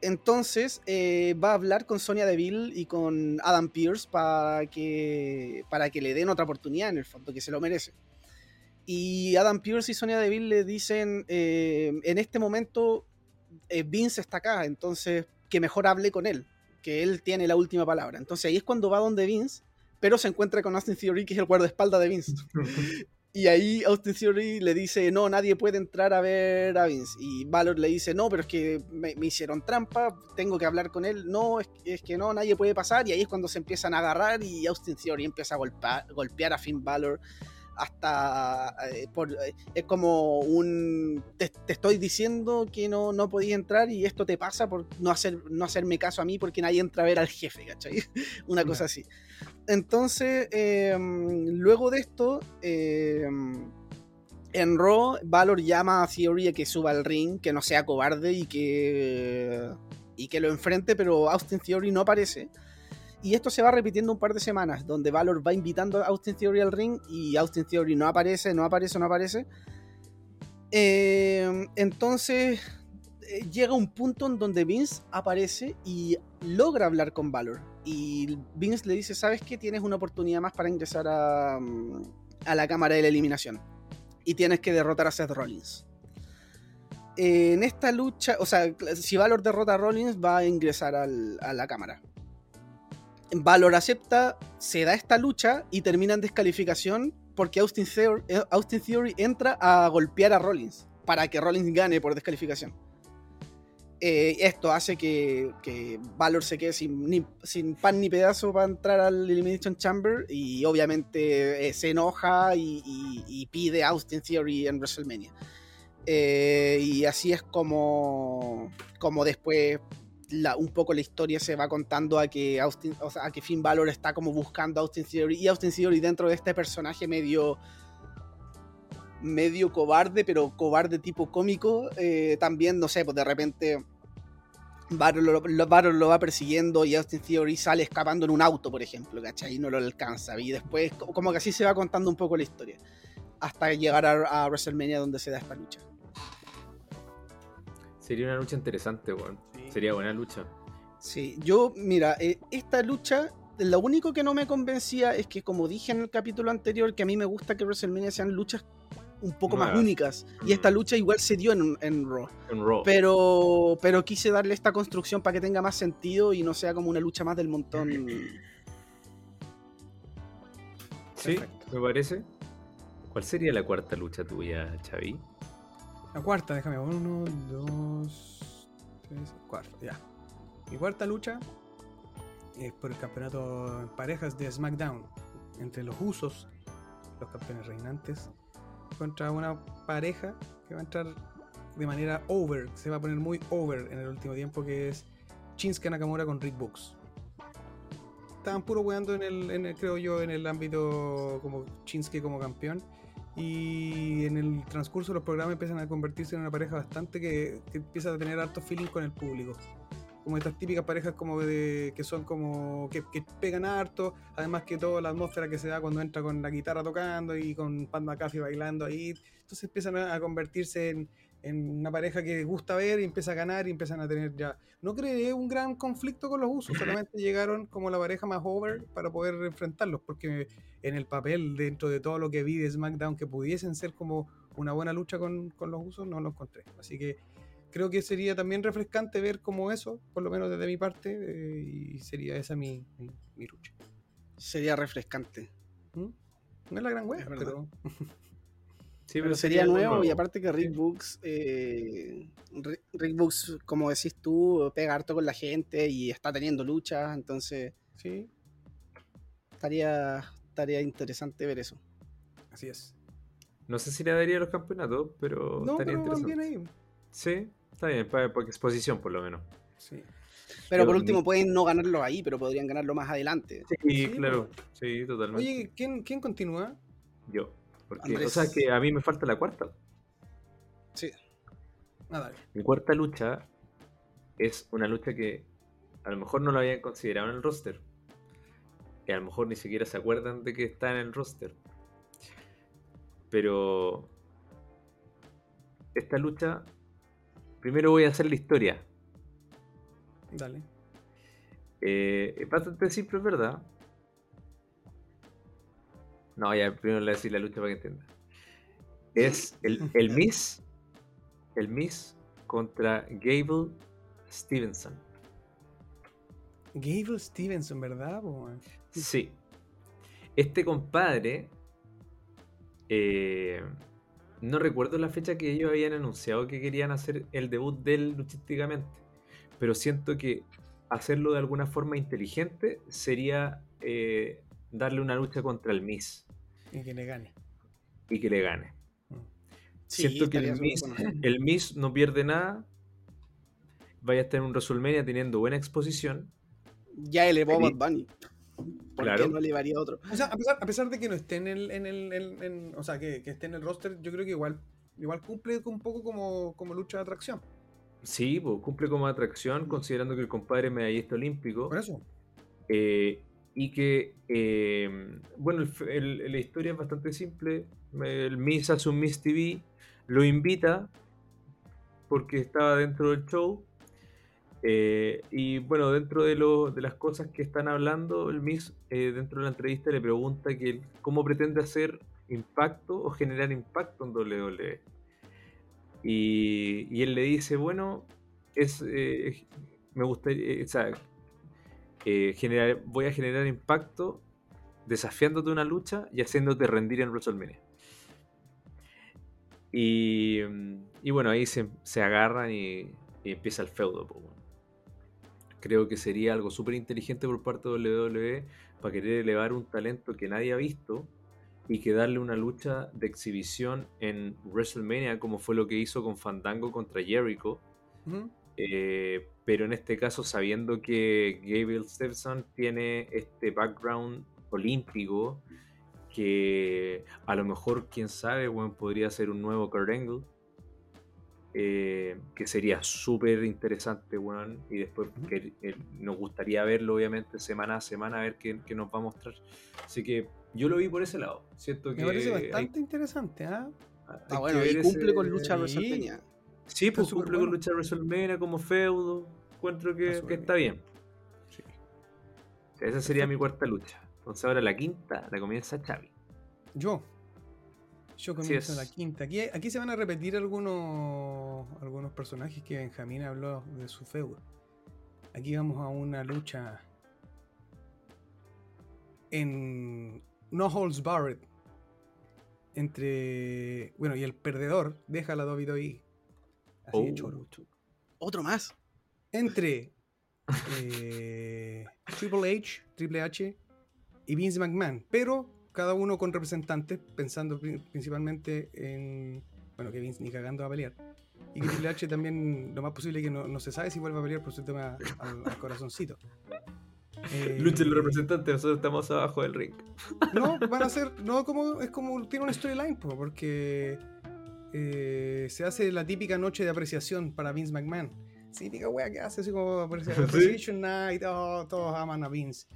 Entonces eh, va a hablar con Sonia Deville y con Adam Pierce para que, para que le den otra oportunidad en el fondo, que se lo merece. Y Adam Pierce y Sonia Deville le dicen, en este momento Vince está acá, entonces que mejor hable con él, que él tiene la última palabra. Entonces ahí es cuando va donde Vince, pero se encuentra con Austin Theory, que es el guardaespaldas de Vince. y ahí Austin Theory le dice, no, nadie puede entrar a ver a Vince. Y Valor le dice, no, pero es que me, hicieron trampa, tengo que hablar con él. No, es, que no, nadie puede pasar. Y ahí es cuando se empiezan a agarrar y Austin Theory empieza a golpear, golpear a Finn Balor hasta eh, eh, es como un te, estoy diciendo que no, no podía entrar y esto te pasa por no hacer no hacerme caso a mí porque nadie entra a ver al jefe ¿cachai? una cosa así entonces em, luego de esto em, En Raw, Valor llama a Theory a que suba al ring, que no sea cobarde y que, y que lo enfrente, pero Austin Theory no aparece. Y esto se va repitiendo un par de semanas, donde Valor va invitando a Austin Theory al ring y Austin Theory no aparece, no aparece, no aparece. Eh, entonces eh, llega un punto en donde Vince aparece y logra hablar con Valor. Y Vince le dice, ¿sabes qué? Tienes una oportunidad más para ingresar a, mm, a la cámara de la eliminación. Y tienes que derrotar a Seth Rollins. En esta lucha, o sea, si Valor derrota a Rollins, va a ingresar a la cámara. Valor acepta, se da esta lucha y termina en descalificación porque Austin Theory, eh, entra a golpear a Rollins para que Rollins gane por descalificación. Eh, esto hace que, Valor se quede sin, pan ni pedazo para entrar al Elimination Chamber y obviamente eh, se enoja y, y- y pide a Austin Theory en WrestleMania. Y así es como, como después la- un poco la historia se va contando a que Austin, o sea, a que Finn Balor está como buscando a Austin Theory y Austin Theory dentro de este personaje medio medio cobarde, pero cobarde tipo cómico, eh, también, no sé, pues de repente Balor lo, va persiguiendo y Austin Theory sale escapando en un auto, por ejemplo, ¿cachai? Y no lo alcanza. Y después, co- como que así se va contando un poco la historia. Hasta llegar a, WrestleMania donde se da esta lucha. Sería una lucha interesante. Sí. Sería buena lucha. Sí, yo, mira, eh, esta lucha, lo único que no me convencía es que, como dije en el capítulo anterior, que a mí me gusta que WrestleMania sean luchas un poco más únicas. Y esta Mm. lucha igual se dio en, en Raw. En Raw. Pero, pero quise darle esta construcción para que tenga más sentido y no sea como una lucha más del montón. sí, Perfecto. me parece. ¿Cuál sería la cuarta lucha tuya, Xavi? La cuarta, déjame. Uno, dos, tres. Ya. Mi cuarta lucha es por el campeonato en parejas de SmackDown. Entre los usos, los campeones reinantes, contra una pareja que va a entrar de manera over. Se va a poner muy over en el último tiempo, que es Shinsuke Nakamura con Rick Books. Estaban puro weando en el, en el, creo yo, en el ámbito como Shinsuke como campeón. Y en el transcurso de los programas empiezan a convertirse en una pareja bastante que, que empieza a tener harto feeling con el público. Como estas típicas parejas como de, que son como que, que pegan harto, además que toda la atmósfera que se da cuando entra con la guitarra tocando y con Pat McAfee bailando ahí, entonces empiezan a, a convertirse en, en una pareja que gusta ver y empieza a ganar y empiezan a tener ya. No creé un gran conflicto con los usos, solamente llegaron como la pareja más over para poder enfrentarlos, porque en el papel, dentro de todo lo que vi de SmackDown, que pudiesen ser como una buena lucha con, con los usos, no lo encontré. Así que creo que sería también refrescante ver como eso, por lo menos desde mi parte, eh, y sería esa mi, mi, mi lucha. Sería refrescante. ¿Mm? No es la gran Es verdad. pero Sí, Pero sería nuevo y aparte que Rick Sí. Books, eh, Rick, Rick Books, como decís tú, pega harto con la gente y está teniendo luchas, entonces sí, estaría, estaría interesante ver eso. así es. No sé si le daría los campeonatos, pero No, estaría pero van interesante. bien ahí. Sí, está bien, para, para exposición por lo menos. Sí. Pero por último pueden no ganarlo ahí, pero podrían ganarlo más adelante. Sí, Sí, claro. Sí, totalmente. Oye, ¿quién, ¿quién continúa? Yo. Porque, Andrés. o sea, que a mí me falta la cuarta. Sí. Ah, dale. Mi cuarta lucha es una lucha que a lo mejor no lo habían considerado en el roster. Y a lo mejor ni siquiera se acuerdan de que está en el roster. Pero esta lucha, primero voy a hacer la historia. Dale. Eh, es bastante simple, verdad. No, ya primero le voy a decir la lucha para que entienda. Es el, el Miss. El Miss contra Gable Stevenson. Gable Stevenson, ¿verdad? man? Sí. Este compadre. eh, no recuerdo la fecha que ellos habían anunciado que querían hacer el debut de él luchísticamente. Pero siento que hacerlo de alguna forma inteligente sería eh, darle una lucha contra el Miss Y que le gane. y que le gane. Mm. Sí, siento que el Miss, bueno. el Miss no pierde nada. Vaya a estar en un WrestleMania teniendo buena exposición. Ya elevó a. Bad Bunny. ¿Por Claro. qué no le llevaría otro? O sea, a pesar, a pesar de que no esté en el, en el, en- en- o sea, que, que esté en el roster, yo creo que igual, igual cumple un poco como, como lucha de atracción. Sí, pues, cumple como atracción, considerando que el compadre es medallista olímpico. Por eso. Eh, y que, eh, bueno, el f- el- la historia es bastante simple. El Miss hace un Miss TV, lo invita porque estaba dentro del show. Eh, y bueno, dentro de, lo- de las cosas que están hablando, el Miss eh, dentro de la entrevista le pregunta que cómo pretende hacer impacto o generar impacto en WWE. Y, él le dice, bueno, es, eh, me gustaría, eh, generar, voy a generar impacto desafiándote una lucha y haciéndote rendir en WrestleMania. Y, y bueno, ahí se, se agarran y, empieza el feudo. Creo que sería algo súper inteligente por parte de WWE para querer elevar un talento que nadie ha visto y que darle una lucha de exhibición en WrestleMania como fue lo que hizo con Fandango contra Jericho. Eh, pero en este caso sabiendo que Gabriel Stephenson tiene este background olímpico que a lo mejor, quién sabe, weón, podría ser un nuevo Kurt Angle eh, que sería súper interesante, weón, y después que, eh, nos gustaría verlo obviamente semana a semana, a ver qué, qué nos va a mostrar. Así que yo lo vi por ese lado. Siento que Me parece hay- bastante interesante, ¿ah? hay Ah, que bueno, y cumple ese- con lucha de sí. WrestleMania. Sí, pues cumple bueno. con lucha de WrestleMania como feudo. Encuentro que, Está que súper está bien. Sí. Esa sería mi cuarta lucha. Entonces ahora la quinta la comienza Xavi. Yo. Yo comienzo la quinta. Aquí, aquí se van a repetir algunos, algunos personajes que Benjamín habló de su feudo. Aquí vamos a una lucha en No Holds Barred entre. Bueno, y el perdedor deja la WWE. Así de Oh, choro. Otro más. Entre eh, Triple H, Triple H y Vince McMahon, pero cada uno con representantes, pensando pri- principalmente en. Bueno, que Vince ni cagando va a pelear. Y que Triple H también, lo más posible que no, no se sabe si vuelve a pelear por su tema al, al corazoncito. Eh, Luchen los representantes, nosotros estamos abajo del ring. no, van a ser. No, como. Es como. Tiene una storyline, po, porque. eh, se hace la típica noche de apreciación para Vince McMahon. Típica wea que hace, así como aprecia- ¿Sí? Appreciation Night, oh, todos aman a Vince.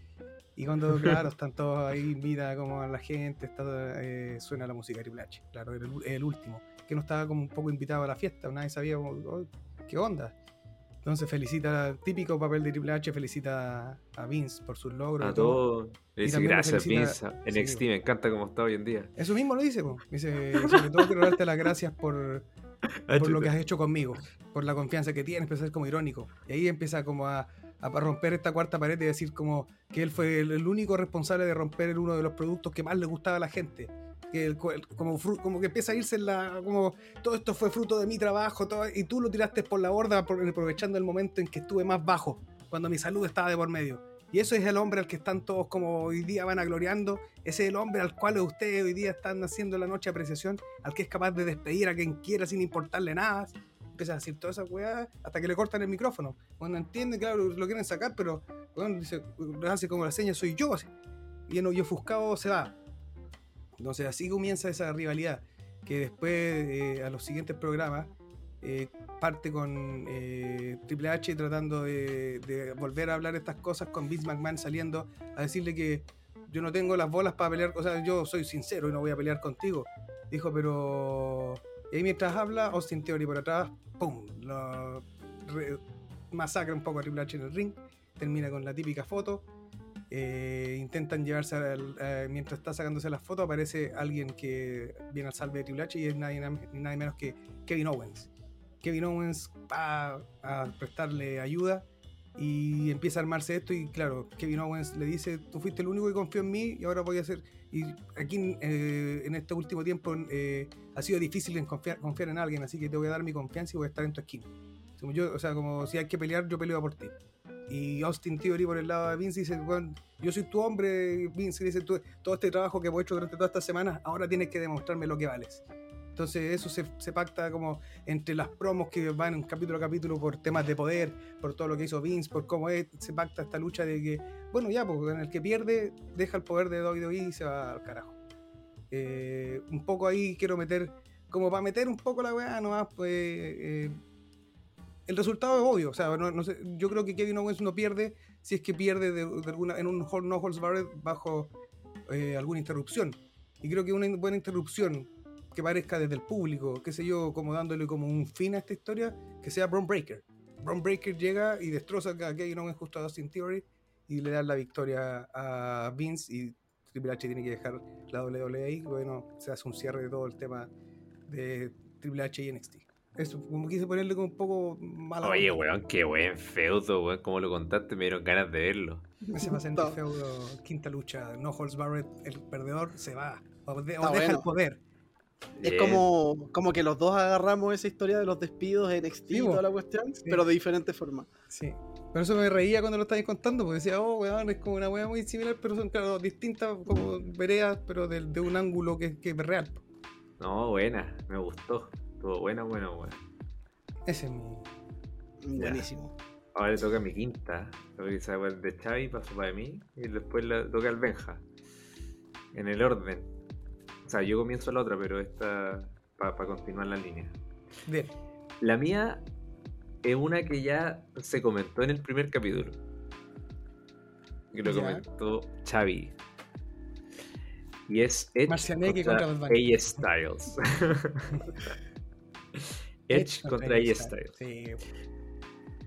Y cuando, claro, están todos ahí, invita como a la gente, está, eh, suena la música de Triple H. Claro, era el, el último. Que no estaba como un poco invitado a la fiesta, nadie sabía oh, qué onda. Entonces felicita, típico papel de Triple H, felicita a Vince por sus logros. A todos. Le dice gracias, Vince. sí, NXT po. me encanta como está hoy en día. Eso mismo lo dice, po. dice, sobre todo quiero darte las gracias por, por lo que has hecho conmigo, por la confianza que tienes, empieza a ser como irónico. Y ahí empieza como a, a romper esta cuarta pared y decir como que él fue el, el único responsable de romper uno de los productos que más le gustaba a la gente. Que el- como, como que empieza a irse en la. como todo esto fue fruto de mi trabajo, todo, y tú lo tiraste por la borda aprovechando el momento en que estuve más bajo, cuando mi salud estaba de por medio. Y eso es el hombre al que están todos como hoy día van agloriando. Ese es el hombre al cual ustedes hoy día están haciendo la noche de apreciación, al que es capaz de despedir a quien quiera sin importarle nada. Empieza a decir toda esa weá hasta que le cortan el micrófono. Cuando entiende, claro, lo quieren sacar, pero weón, dice, hace como la seña, soy yo. así. Y, en- y ofuscado se va. Entonces así comienza esa rivalidad. Que después, eh, a los siguientes programas, eh, parte con eh, Triple H tratando de, de volver a hablar estas cosas con Vince McMahon saliendo a decirle que yo no tengo las bolas para pelear, o sea, yo soy sincero y no voy a pelear contigo. Dijo, pero... Y ahí mientras habla, Austin Theory por atrás, ¡pum! Lo re- masacra un poco a Triple H en el ring, termina con la típica foto. eh, intentan llevarse al- eh, mientras está sacándose las fotos aparece alguien que viene al salve de Triple H y es nadie, nadie menos que Kevin Owens Kevin Owens va a prestarle ayuda y empieza a armarse esto y claro, Kevin Owens le dice, tú fuiste el único que confió en mí y ahora voy a hacer... Y aquí eh, en este último tiempo eh, ha sido difícil en confiar, confiar en alguien, así que te voy a dar mi confianza y voy a estar en tu esquina. Yo, o sea, como si hay que pelear, yo peleo por ti. Y Austin Theory por el lado de Vince dice, bueno, yo soy tu hombre, Vince, dice, "Tú- todo este trabajo que hemos hecho durante todas estas semanas, ahora tienes que demostrarme lo que vales. Entonces eso se, se, pacta como entre las promos que van capítulo a capítulo por temas de poder, por todo lo que hizo Vince, por cómo es, se pacta esta lucha de que, bueno, ya, porque en el que pierde deja el poder de WWE y se va al carajo. Eh, un poco ahí quiero meter, como para meter un poco la weá nomás, pues... Eh, el resultado es obvio, o sea, no, sé, yo creo que Kevin Owens no pierde si es que pierde de, alguna, en un no holds barred bajo eh, alguna interrupción. Y creo que una buena interrupción que parezca desde el público, qué sé yo, como dándole como un fin a esta historia, que sea Braun Breaker. Braun Breaker llega y destroza a Kevin Owens justo a Austin Theory y le da la victoria a Vince y Triple H tiene que dejar la WWE y bueno, se hace un cierre de todo el tema de Triple H y NXT. Eso, como quise ponerle como un poco malo. Oye, weón, qué buen feudo, weón. Como lo contaste, me dieron ganas de verlo. Se va a sentir feudo, quinta lucha. No Holds Barrett, el perdedor, se va. O, deja el poder. Es como, como que los dos agarramos esa historia de los despidos en NXT y toda la cuestión, pero de diferente forma. Sí. Pero eso me reía cuando lo estabais contando, porque decía, oh, weón, es como una weá muy similar, pero son, claro, distintas como veredas, pero de, de un ángulo que, que es real. No, buena, me gustó. Estuvo buena, buena, buena. Ese es mi. Buenísimo. Ahora le toca mi quinta. Lo que dice de Xavi pasó para mí. Y después le toca al Benja. En el orden. O sea, yo comienzo la otra, pero esta para continuar la línea. Bien. La mía es una que ya se comentó en el primer capítulo. Que lo comentó Xavi. Y es Edge contra, contra AJ Styles. Edge contra AJ Styles. Sí.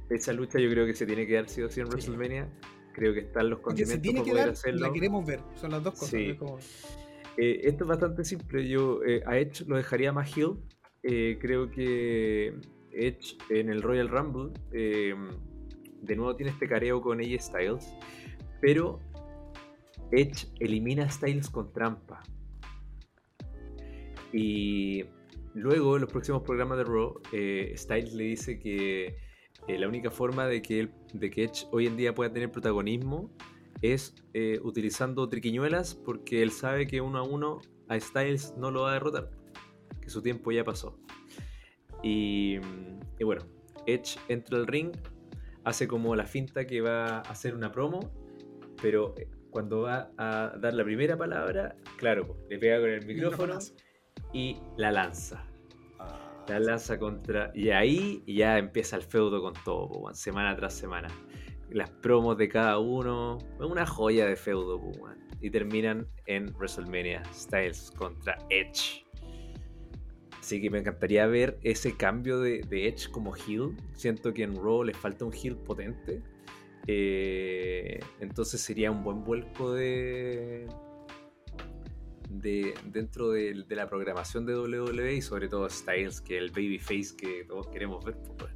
Esa lucha yo creo que se tiene que dar sí o sí en WrestleMania. Creo que están los condimentos para poder hacerlo. La queremos ver, son las dos cosas. Eh, esto es bastante simple. Yo eh, a Edge lo dejaría más heel. Eh, creo que Edge en el Royal Rumble de nuevo tiene este careo con AJ Styles. Pero Edge elimina a Styles con trampa. Y luego, en los próximos programas de Raw, Styles le dice que la única forma de que, de que Edge hoy en día pueda tener protagonismo es eh, utilizando triquiñuelas porque él sabe que uno a uno a Styles no lo va a derrotar, que su tiempo ya pasó. Y, y bueno, Edge entra al ring, hace como la finta que va a hacer una promo, pero cuando va a dar la primera palabra, claro, le pega con el micrófono y la lanza. Ah, la lanza contra. Y ahí ya empieza el feudo con todo, semana tras semana. Las promos de cada uno. Una joya de feudo, Y terminan en WrestleMania Styles contra Edge. Así que me encantaría ver ese cambio de, de Edge como heel. Siento que en Raw le falta un heel potente. Eh, entonces sería un buen vuelco de, de dentro de, la programación de WWE y sobre todo Styles, que es el babyface que todos queremos ver. Pues,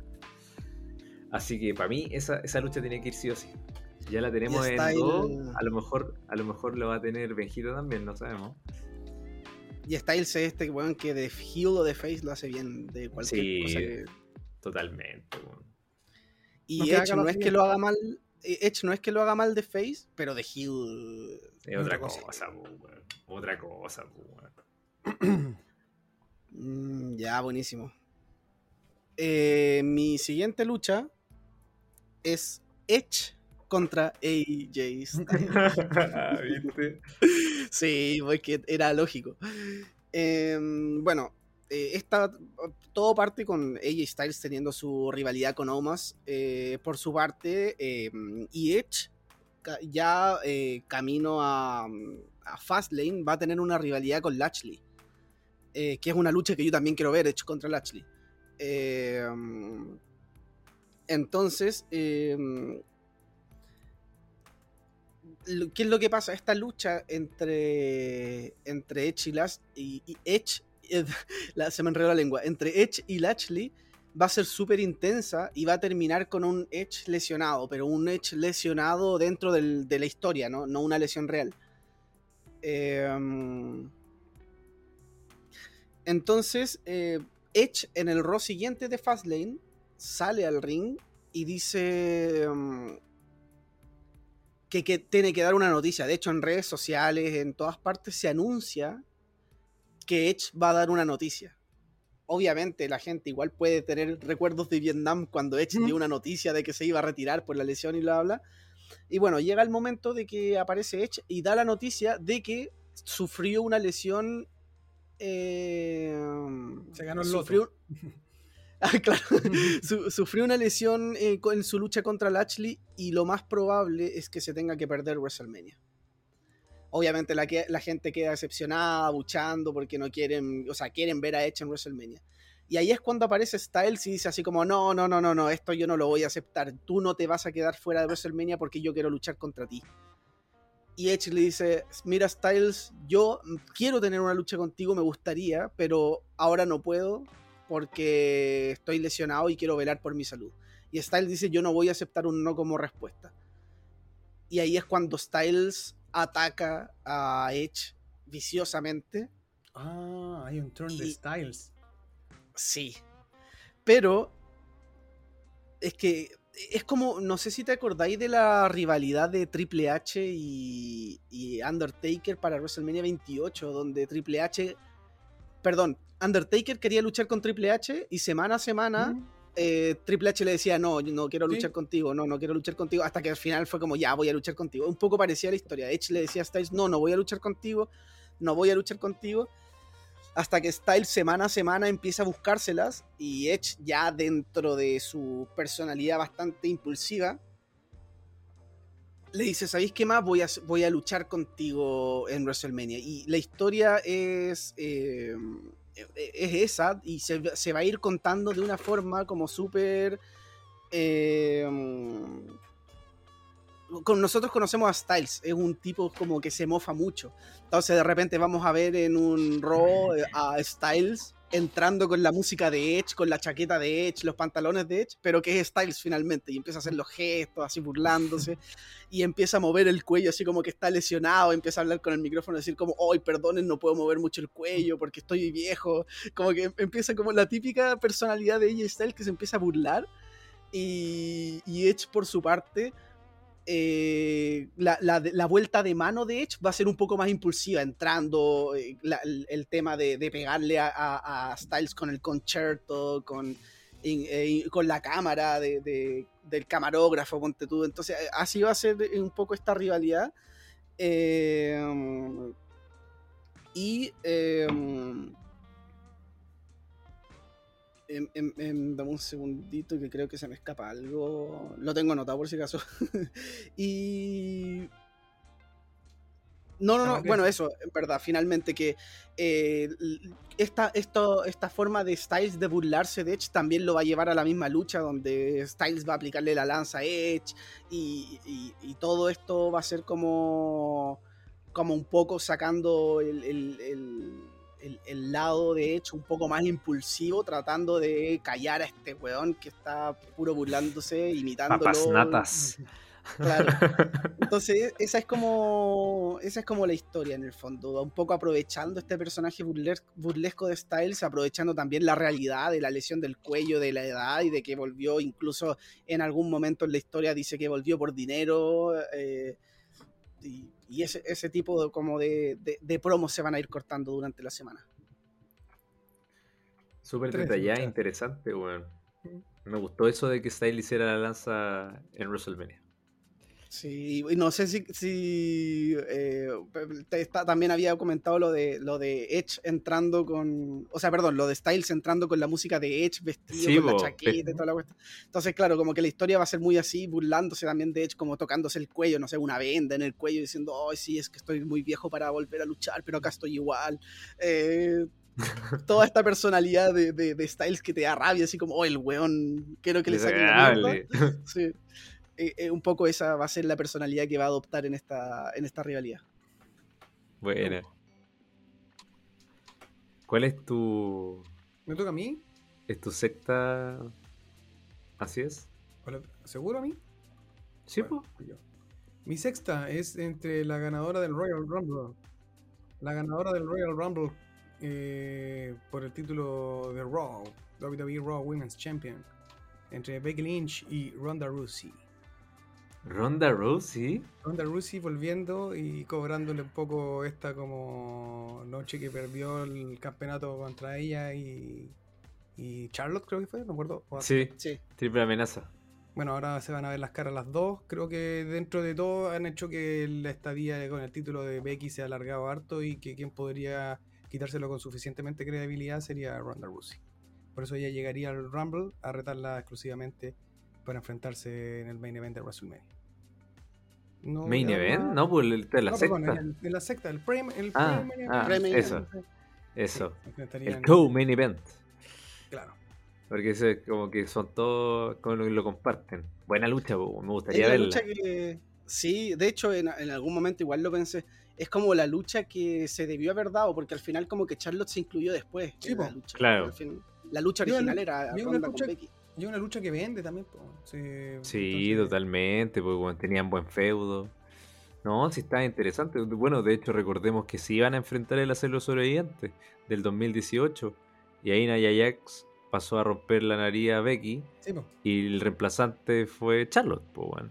Así que para mí esa, lucha tiene que ir sí o sí. Ya la tenemos en dos, a lo mejor, a lo mejor lo va a tener Benjito también, no sabemos. Y Styles es este weón que de heel o de face lo hace bien de cualquier cosa que... Totalmente, y Edge no es que lo haga mal. Eh, Edge no es que lo haga mal de face, pero de heel. Es otra cosa, Otra cosa, mm, Ya, buenísimo. Eh, mi siguiente lucha es Edge contra AJ ¿Viste? sí, porque era lógico. Em, bueno, eh, todo parte con AJ Styles teniendo su rivalidad con Omas eh, por su parte eh, y Edge ya camino a, a, Fastlane va a tener una rivalidad con Lashley que es una lucha que yo también quiero ver Edge contra Lashley entonces ¿qué es lo que pasa? Esta lucha entre, entre Edge y, Edge se me enredó la lengua, entre Edge y Lashley va a ser súper intensa y va a terminar con un Edge lesionado, pero un Edge lesionado dentro de la historia, ¿no? no una lesión real. Em, entonces, eh, Edge en el Raw siguiente de Fastlane sale al ring y dice em, que, que, tiene que dar una noticia. De hecho, en redes sociales, en todas partes, se anuncia que Edge va a dar una noticia. obviamente la gente igual puede tener recuerdos de Vietnam cuando Edge dio una noticia de que se iba a retirar por la lesión y bla, bla. Y bueno, llega el momento de que aparece Edge y da la noticia de que sufrió una lesión. Eh, se ganó el sufrió, ah, claro, sufrió una lesión eh, en su lucha contra Lashley y lo más probable es que se tenga que perder WrestleMania. Obviamente la, la gente queda decepcionada, buchando, porque no quieren, o sea, quieren ver a Edge en WrestleMania. Y ahí es cuando aparece Styles y dice así como, no, no, no, no, no, esto yo no lo voy a aceptar. Tú no te vas a quedar fuera de WrestleMania porque yo quiero luchar contra ti. Y Edge le dice, mira Styles, yo quiero tener una lucha contigo, me gustaría, pero ahora no puedo porque estoy lesionado y quiero velar por mi salud. Y Styles dice, yo no voy a aceptar un no como respuesta. Y ahí es cuando Styles ataca a Edge viciosamente. Ah, hay un turn de Styles. Sí. Pero es que es como, no sé si te acordáis de la rivalidad de Triple H y, Undertaker para WrestleMania 28, donde Triple H, perdón, Undertaker quería luchar con Triple H y semana a semana eh, Triple H le decía, no, no quiero luchar contigo, no, no quiero luchar contigo, hasta que al final fue como, ya, voy a luchar contigo. Un poco parecía la historia. Edge le decía a Styles, no, no voy a luchar contigo, no voy a luchar contigo. Hasta que Styles semana a semana empieza a buscárselas y Edge ya dentro de su personalidad bastante impulsiva, le dice, ¿sabéis qué más? Voy a, voy a luchar contigo en WrestleMania. Y la historia es... Eh, e, es esa y se, va a ir contando de una forma como súper... Em, con nosotros conocemos a Styles, es un tipo como que se mofa mucho. Entonces de repente vamos a ver en un Raw a Styles entrando con la música de Edge, con la chaqueta de Edge, los pantalones de Edge, pero que es Styles finalmente, y empieza a hacer los gestos así burlándose, y empieza a mover el cuello así como que está lesionado, empieza a hablar con el micrófono, decir como, hoy perdonen, no puedo mover mucho el cuello porque estoy viejo, como que empieza como la típica personalidad de ella Styles que se empieza a burlar, y, y Edge por su parte eh, la, vuelta de mano de Edge va a ser un poco más impulsiva, entrando eh, el, tema de, pegarle a, Styles con el concerto, con, eh, con la cámara de, del camarógrafo, ponte tú. Entonces, así va a ser un poco esta rivalidad. y dame un segundito que creo que se me escapa algo. Lo tengo anotado por si acaso. y. No, no, no. Ah, bueno, eso, en verdad, finalmente que eh, esta, esto, esta forma de Styles de burlarse de Edge también lo va a llevar a la misma lucha donde Styles va a aplicarle la lanza a Edge y, y, todo esto va a ser como, como un poco sacando el el, lado de hecho un poco más impulsivo, tratando de callar a este weón que está puro burlándose, imitándolo. Papas natas. Claro. Entonces, esa es como. Esa es como la historia en el fondo. Un poco aprovechando este personaje burlesco de Styles, aprovechando también la realidad de la lesión del cuello, de la edad y de que volvió, incluso en algún momento en la historia dice que volvió por dinero. Eh, y y ese, ese tipo de, como de, de, promos se van a ir cortando durante la semana. Súper detallada, interesante, weón. Me gustó eso de que Style hiciera la lanza en WrestleMania. Sí, y no sé si, si eh, también había comentado lo de lo de Edge entrando con, o sea, perdón, lo de Styles entrando con la música de Edge vestido con la chaqueta y toda la cuestión. Entonces, claro, como que la historia va a ser muy así, burlándose también de Edge, como tocándose el cuello, no sé, una venda en el cuello diciendo, oh, sí, es que estoy muy viejo para volver a luchar, pero acá estoy igual. Eh, toda esta personalidad de, de, Styles que te da rabia, así como, oh, el weón, quiero que le saquen la Sí. Eh, eh, un poco esa va a ser la personalidad que va a adoptar en esta, en esta rivalidad. Bueno. ¿Cuál es tu. ¿Me toca a mí? ¿Es tu secta? ¿Así es? ¿Seguro a mí? Sí, pues. Mi sexta es entre la ganadora del Royal Rumble. La ganadora del Royal Rumble eh, por el título de Raw, WWE Raw Women's Champion, entre Becky Lynch y Ronda Rousey. Ronda Rousey. Ronda Rousey volviendo y cobrándole un poco esta como noche que perdió el campeonato contra ella y y Charlotte, creo que fue, no me acuerdo. Sí, sí, triple amenaza. Bueno, ahora se van a ver las caras las dos. Creo que dentro de todo han hecho que la estadía con el título de Becky se ha alargado harto y que quien podría quitárselo con suficientemente credibilidad sería Ronda Rousey. Por eso ella llegaría al Rumble a retarla exclusivamente para enfrentarse en el main event de WrestleMania. ¿Main event? No, pues el, de la secta. en, la secta, el pre, el ah, ah Eso, eso. el co-main event. Claro. Porque es como que son todos, como lo, comparten. Buena lucha, me gustaría verla. Lucha que, sí, de hecho en, algún momento igual lo pensé. Es como la lucha que se debió haber dado, porque al final como que Charlotte se incluyó después. Sí, la lucha. Claro. la lucha original era Ronda con Becky. Y una lucha que vende también. Sí, totalmente, porque tenían buen feudo. No, sí está interesante. Bueno, de hecho, recordemos que se iban a enfrentar el hacer los sobrevivientes del 2018. Y ahí Naya Jax pasó a romper la nariz a Becky. y el reemplazante fue Charlotte, pues bueno.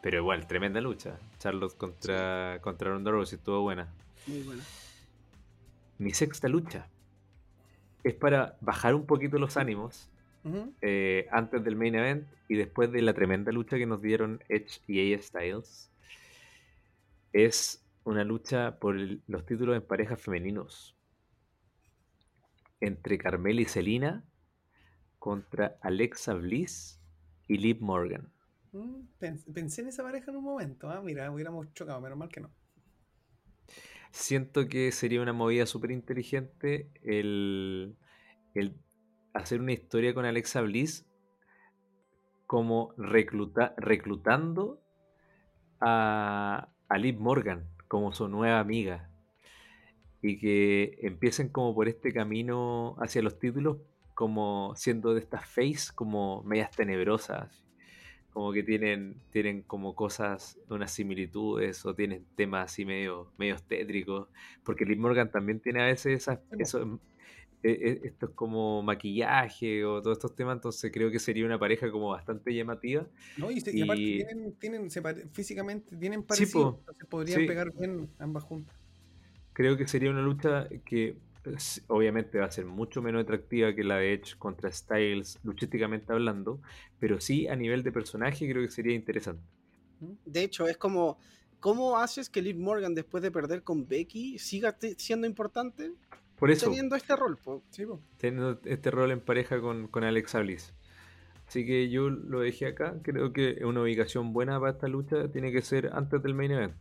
Pero igual, tremenda lucha. Charlotte contra, contra Ronda Rousey estuvo buena. Muy buena. Mi sexta lucha es para bajar un poquito los ánimos eh, antes del main event y después de la tremenda lucha que nos dieron Edge y AJ Styles. Es una lucha por los títulos en parejas femeninos entre Carmel y Selina contra Alexa Bliss y Liv Morgan. Mm, pensé en esa pareja en un momento, ¿ah? mira, hubiéramos chocado, menos mal que no. Siento que sería una movida súper inteligente el, el hacer una historia con Alexa Bliss como recluta, reclutando a, a Liv Morgan como su nueva amiga. Y que empiecen como por este camino hacia los títulos como siendo de estas face como medias tenebrosas como que tienen tienen como cosas unas similitudes o tienen temas así medio medios tétricos. Porque Liv Morgan también tiene a veces esas, e, e, esto es como maquillaje o todos estos temas, entonces creo que sería una pareja como bastante llamativa. No, y, aparte tienen, físicamente tienen parecido, sí, podrían pegar bien ambas juntas. Creo que sería una lucha que obviamente va a ser mucho menos atractiva que la de Edge contra Styles, luchísticamente hablando, pero sí a nivel de personaje creo que sería interesante. De hecho, es como, ¿cómo haces que Liv Morgan después de perder con Becky siga siendo importante? Por eso. Teniendo este rol, Teniendo este rol en pareja con, con Alexa Bliss. Así que yo lo dejé acá. Creo que una ubicación buena para esta lucha tiene que ser antes del main event.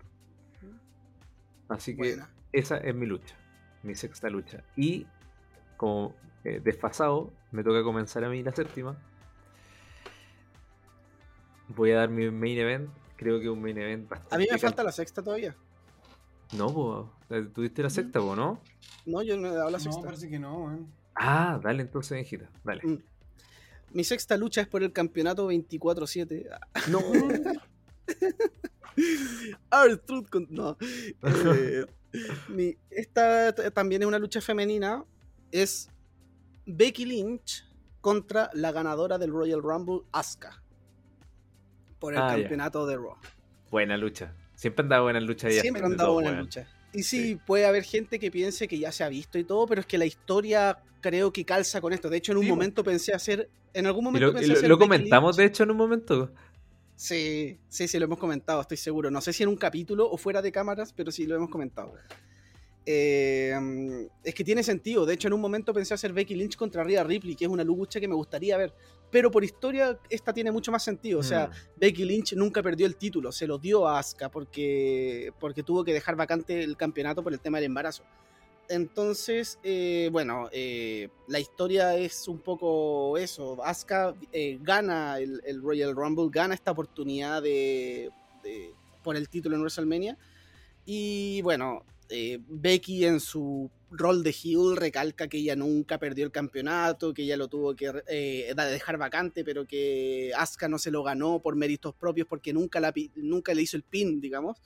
Así que esa es mi lucha, mi sexta lucha. Y como eh, desfasado, me toca comenzar a mí la séptima. Voy a dar mi main event. Creo que un main event bastante. A mí me falta la sexta todavía. No, pues, tuviste la sexta, vos, ¿no? No, yo no he dado la sexta. No, parece que no, Ah, dale entonces, hijita, dale. Mm. Mi sexta lucha es por el campeonato 24-7. No. Truth con... No. Eh, esta también es una lucha femenina. Es Becky Lynch contra la ganadora del Royal Rumble, Asuka. Por el ah, campeonato de Raw. Buena lucha. Siempre han dado buenas luchas. Siempre han dado buenas luchas. Y sí, puede haber gente que piense que ya se ha visto y todo, pero es que la historia creo que calza con esto. De hecho, en un momento pensé hacer. En algún momento lo, pensé hacer. Lo comentamos, de hecho, en un momento. Sí, sí, sí, lo hemos comentado, estoy seguro. No sé si en un capítulo o fuera de cámaras, pero sí lo hemos comentado. Eh, es que tiene sentido. De hecho, en un momento pensé hacer Becky Lynch contra Rhea Ripley, que es una lucha que me gustaría ver. Pero por historia, esta tiene mucho más sentido. O sea, mm. Becky Lynch nunca perdió el título, se lo dio a Asuka porque, porque tuvo que dejar vacante el campeonato por el tema del embarazo. Entonces, eh, bueno, eh, la historia es un poco eso. Asuka gana el, Royal Rumble, gana esta oportunidad de, por el título en WrestleMania. Y bueno, eh, Becky en su rol de heel recalca que ella nunca perdió el campeonato, que ella lo tuvo que eh, dejar vacante, pero que Asuka no se lo ganó por méritos propios porque nunca, le hizo el pin, digamos,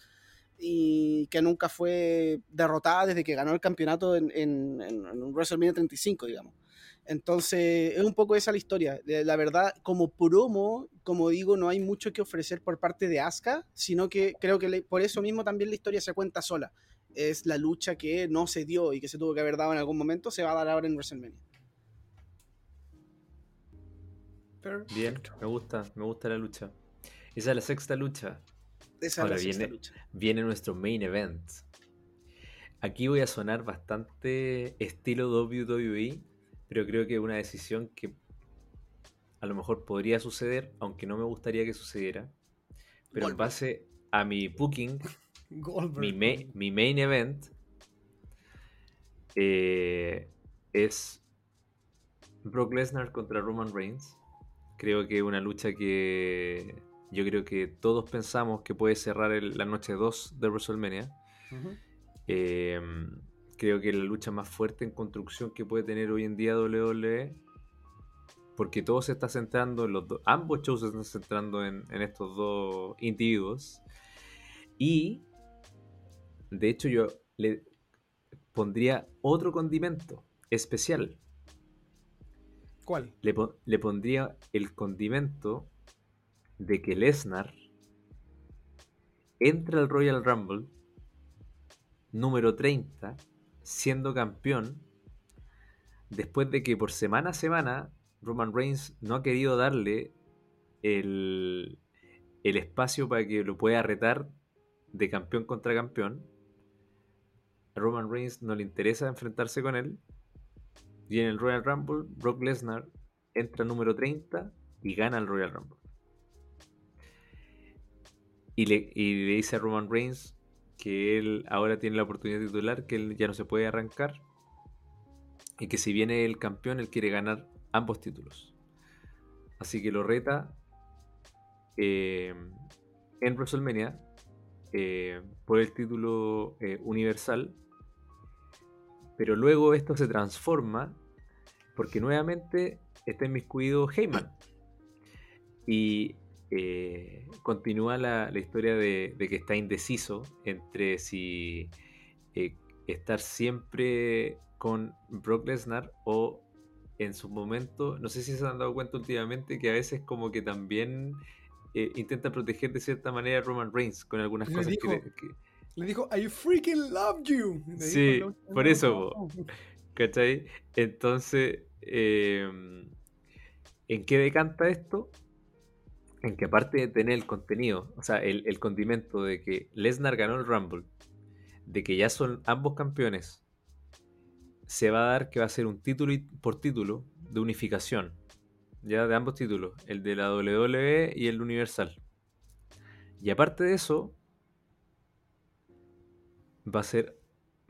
y que nunca fue derrotada desde que ganó el campeonato en, en, en WrestleMania 35, digamos. Entonces, es un poco esa la historia. La verdad, como promo, como digo, no hay mucho que ofrecer por parte de Asuka, sino que creo que por eso mismo también la historia se cuenta sola es la lucha que no se dio y que se tuvo que haber dado en algún momento, se va a dar ahora en WrestleMania. Bien, me gusta, me gusta la lucha. Esa es la sexta lucha. Esa Ahora es la sexta viene- lucha. Viene nuestro main event. Aquí voy a sonar bastante estilo WWE, pero creo que es una decisión que a lo mejor podría suceder, aunque no me gustaría que sucediera. Pero en base a mi booking, Goldberg. mi, ma- mi main event eh, es Brock Lesnar contra Roman Reigns. Creo que es una lucha que yo creo que todos pensamos que puede cerrar el- la noche 2 de WrestleMania. Eh, creo que es la lucha más fuerte en construcción que puede tener hoy en día WWE. Porque todo se está centrando en los dos. Ambos shows se están centrando en, en estos dos individuos. Y de hecho, yo le pondría otro condimento especial. ¿Cuál? Le, pon- le pondría el condimento de que Lesnar entra al Royal Rumble número 30 siendo campeón después de que por semana a semana Roman Reigns no ha querido darle el, el espacio para que lo pueda retar de campeón contra campeón. A Roman Reigns no le interesa enfrentarse con él. Y en el Royal Rumble, Brock Lesnar entra número 30 y gana el Royal Rumble. Y le, dice a Roman Reigns que él ahora tiene la oportunidad de titular, que él ya no se puede arrancar. Y que si viene el campeón, él quiere ganar ambos títulos. Así que lo reta eh, en WrestleMania eh, por el título eh, universal. Pero luego esto se transforma porque nuevamente está inmiscuido Heyman. Y eh, continúa la, historia de, de que está indeciso entre si estar siempre con Brock Lesnar o en su momento, no sé si se han dado cuenta últimamente que a veces como que también eh, intenta proteger de cierta manera a Roman Reigns con algunas Le cosas que, dijo- que- Le dijo, I freaking love you. Le Sí, dijo por eso. ¿Cachai? Entonces, eh, ¿en qué decanta esto? En que aparte de tener el contenido, o sea, el, el condimento de que Lesnar ganó el Rumble, de que ya son ambos campeones, se va a dar que va a ser un título por título de unificación, ya de ambos títulos, el de la WWE y el Universal. Y aparte de eso, va a ser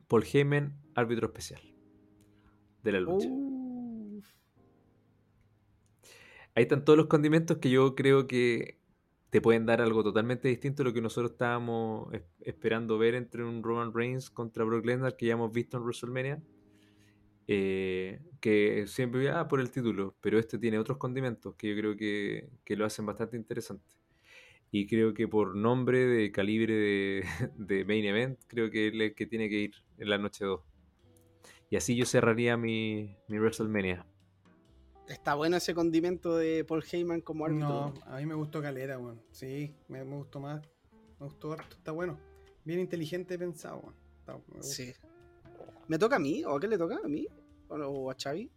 Paul Heyman árbitro especial de la lucha. Ahí están todos los condimentos que yo creo que te pueden dar algo totalmente distinto a lo que nosotros estábamos es- esperando ver entre un Roman Reigns contra Brock Lesnar que ya hemos visto en WrestleMania. Eh, que siempre, ah, por el título, pero este tiene otros condimentos que yo creo que, que lo hacen bastante interesante. Y creo que por nombre de calibre de, de main event, creo que es el que tiene que ir en la noche 2. Y así yo cerraría mi, mi WrestleMania. Está bueno ese condimento de Paul Heyman como árbitro. No, a mí me gustó Calera, weón. Sí, me, me gustó más. Me gustó harto, está bueno. Bien inteligente pensado, weón. Gusta. Sí. ¿Me toca a mí? ¿O a qué le toca? ¿A mí? ¿O a Xavi?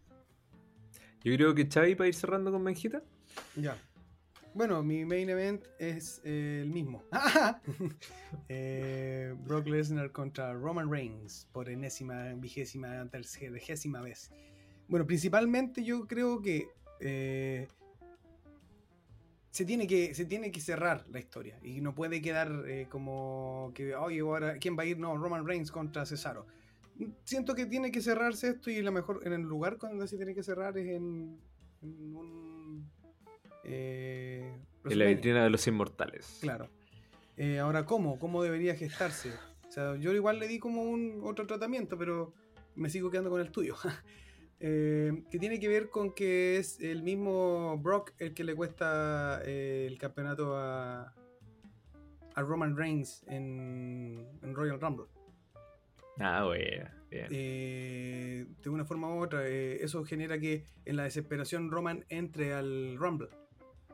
Yo creo que Xavi para ir cerrando con Benjita. Ya. Bueno, mi main event es eh, el mismo. Eh, Brock Lesnar contra Roman Reigns por enésima, vigésima, tercera vez. Bueno, principalmente yo creo que eh, se, tiene que se tiene que cerrar la historia y no puede quedar eh, como que, oye, ahora, ¿quién va a ir? No, Roman Reigns contra Cesaro. Siento que tiene que cerrarse esto y la mejor, en el lugar donde se tiene que cerrar es en, en un eh, En la vitrina de los inmortales. Claro. Eh, ahora, ¿cómo? ¿Cómo debería gestarse? O sea, yo igual le di como un otro tratamiento, pero me sigo quedando con el tuyo. Eh, que tiene que ver con que es el mismo Brock el que le cuesta eh, el campeonato a, a Roman Reigns en, en Royal Rumble. Ah, bueno. Bien. Eh, de una forma u otra, eh, eso genera que en la desesperación Roman entre al Rumble.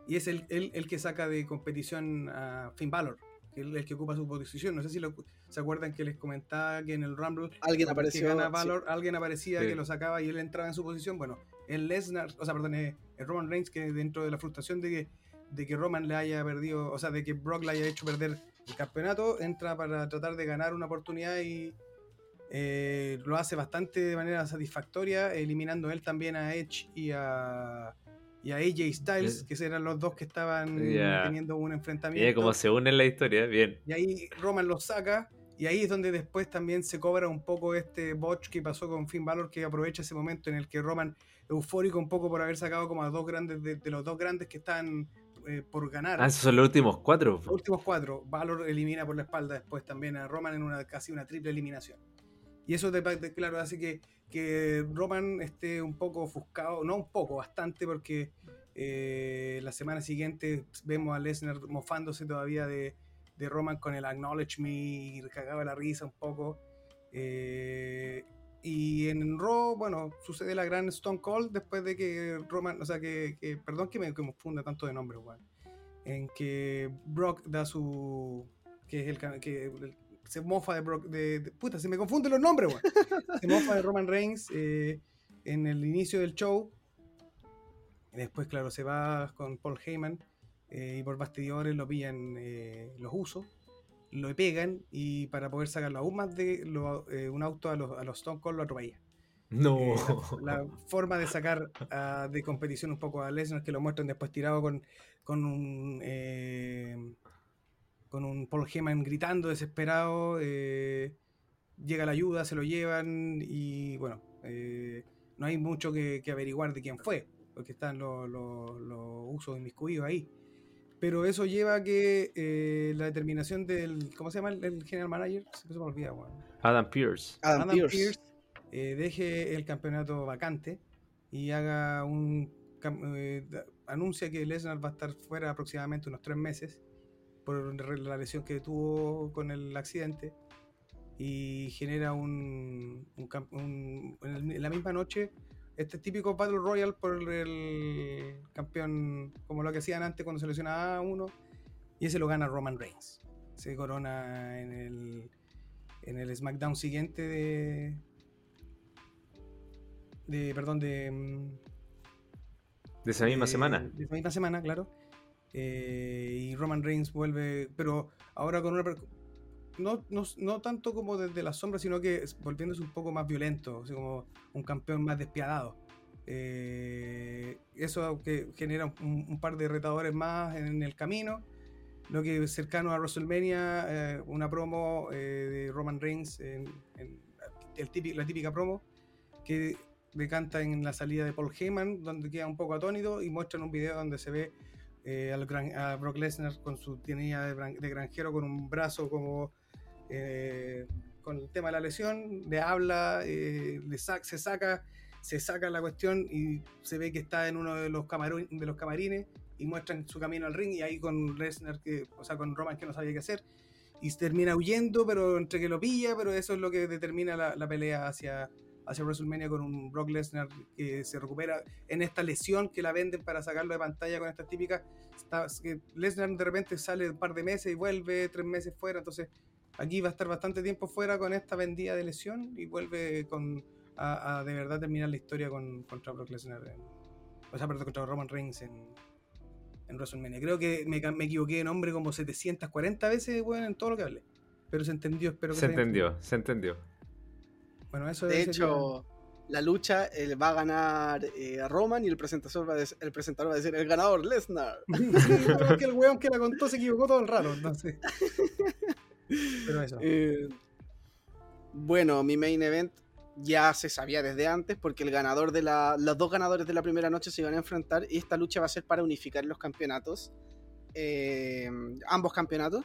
Y es el, el- el que saca de competición a Finn Balor, que es el, el que ocupa su posición. No sé si lo- se acuerdan que les comentaba que en el Rumble Alguien sí. Balor, alguien aparecía Sí. que lo sacaba y él entraba en su posición. Bueno, el Lesnar, o sea, perdón, el Roman Reigns que dentro de la frustración de que, de que Roman le haya perdido, o sea, de que Brock le haya hecho perder el campeonato, entra para tratar de ganar una oportunidad y eh, lo hace bastante de manera satisfactoria, eliminando él también a Edge y a, y a AJ Styles, que eran los dos que estaban teniendo un enfrentamiento. Como se unen la historia, bien. Y ahí Roman los saca, y ahí es donde después también se cobra un poco este botch que pasó con Finn Balor, que aprovecha ese momento en el que Roman, eufórico un poco por haber sacado como a dos grandes, de, los dos grandes que están eh, por ganar. Ah, esos son los últimos cuatro. Los últimos cuatro. Valor elimina por la espalda después también a Roman en una casi una triple eliminación. Y eso, de, claro, hace que, que, Roman esté un poco ofuscado, no un poco, bastante, porque eh, la semana siguiente vemos a Lesnar mofándose todavía de, de, Roman con el Acknowledge Me y cagaba la risa un poco. Eh, y en Raw, bueno, sucede la gran Stone Cold después de que Roman, o sea, que, perdón que me confunda tanto de nombre, Juan, en que Brock da su, que es el, que se mofa de Brock, de, puta, se me confunden los nombres, weón. Se mofa de Roman Reigns eh, en el inicio del show. Y después, claro, se va con Paul Heyman eh, y por bastidores lo pillan eh, los usos, lo pegan y para poder sacarlo aún más de un auto a los, a los Stone Cold lo atropella. No. La, forma de sacar de competición un poco a Lesnar que lo muestran después tirado con, con un con un Paul Heyman gritando desesperado. Eh, llega la ayuda, se lo llevan y bueno, eh, no hay mucho que, averiguar de quién fue, porque están los, los, los usos inmiscuidos ahí. Pero eso lleva a que eh, la determinación del. ¿Cómo se llama el, general manager? Se me olvida, Adam Pierce. Adam, Pierce, deje el campeonato vacante y haga un. anuncia que Lesnar va a estar fuera aproximadamente unos tres meses por la lesión que tuvo con el accidente y genera un, en la misma noche este típico Battle Royale por el campeón como lo que hacían antes cuando se lesionaba a uno y ese lo gana Roman Reigns. Se corona en el en el SmackDown siguiente de de perdón de de esa misma semana. de esa misma semana claro eh, y Roman Reigns vuelve, pero ahora con una... No, no, no, tanto como desde la sombra, sino que volviéndose un poco más violento, así como un campeón más despiadado. Eh, eso que genera un, par de retadores más en el camino. Lo que cercano a WrestleMania, eh, una promo de Roman Reigns, en, el típico, la típica promo, que decanta en la salida de Paul Heyman, donde queda un poco atónito y muestran un video donde se ve eh, a Brock Lesnar con su tenía de, granjero con un brazo como eh, con el tema de la lesión, le habla, eh, le se saca, se saca la cuestión y se ve que está en uno de los, de los camarines y muestran su camino al ring y ahí con Lesnar, que, o sea, con Roman que no sabía qué hacer y termina huyendo, pero entre que lo pilla, pero eso es lo que determina la pelea hacia, hacia WrestleMania con un Brock Lesnar que se recupera en esta lesión que la venden para sacarlo de pantalla con estas típicas. que Lesnar de repente sale un par de meses y vuelve tres meses fuera, entonces aquí va a estar bastante tiempo fuera con esta vendida de lesión y vuelve con a, de verdad terminar la historia con, contra Brock Lesnar, o sea, perdón, contra Roman Reigns en, en WrestleMania. Creo que me, me, equivoqué de nombre como 740 veces bueno, en todo lo que hablé. Pero se entendió, espero que se, se entendió, se entendió. Bueno, eso de hecho, la lucha va a ganar eh, Roman y el presentador, va a el presentador va a decir el ganador, Lesnar. que el weón que la contó se equivocó todo el rato, entonces. Pero eso. Eh, bueno, mi main event ya se sabía desde antes porque el ganador de la, los dos ganadores de la primera noche se iban a enfrentar y esta lucha va a ser para unificar los campeonatos, eh, ambos campeonatos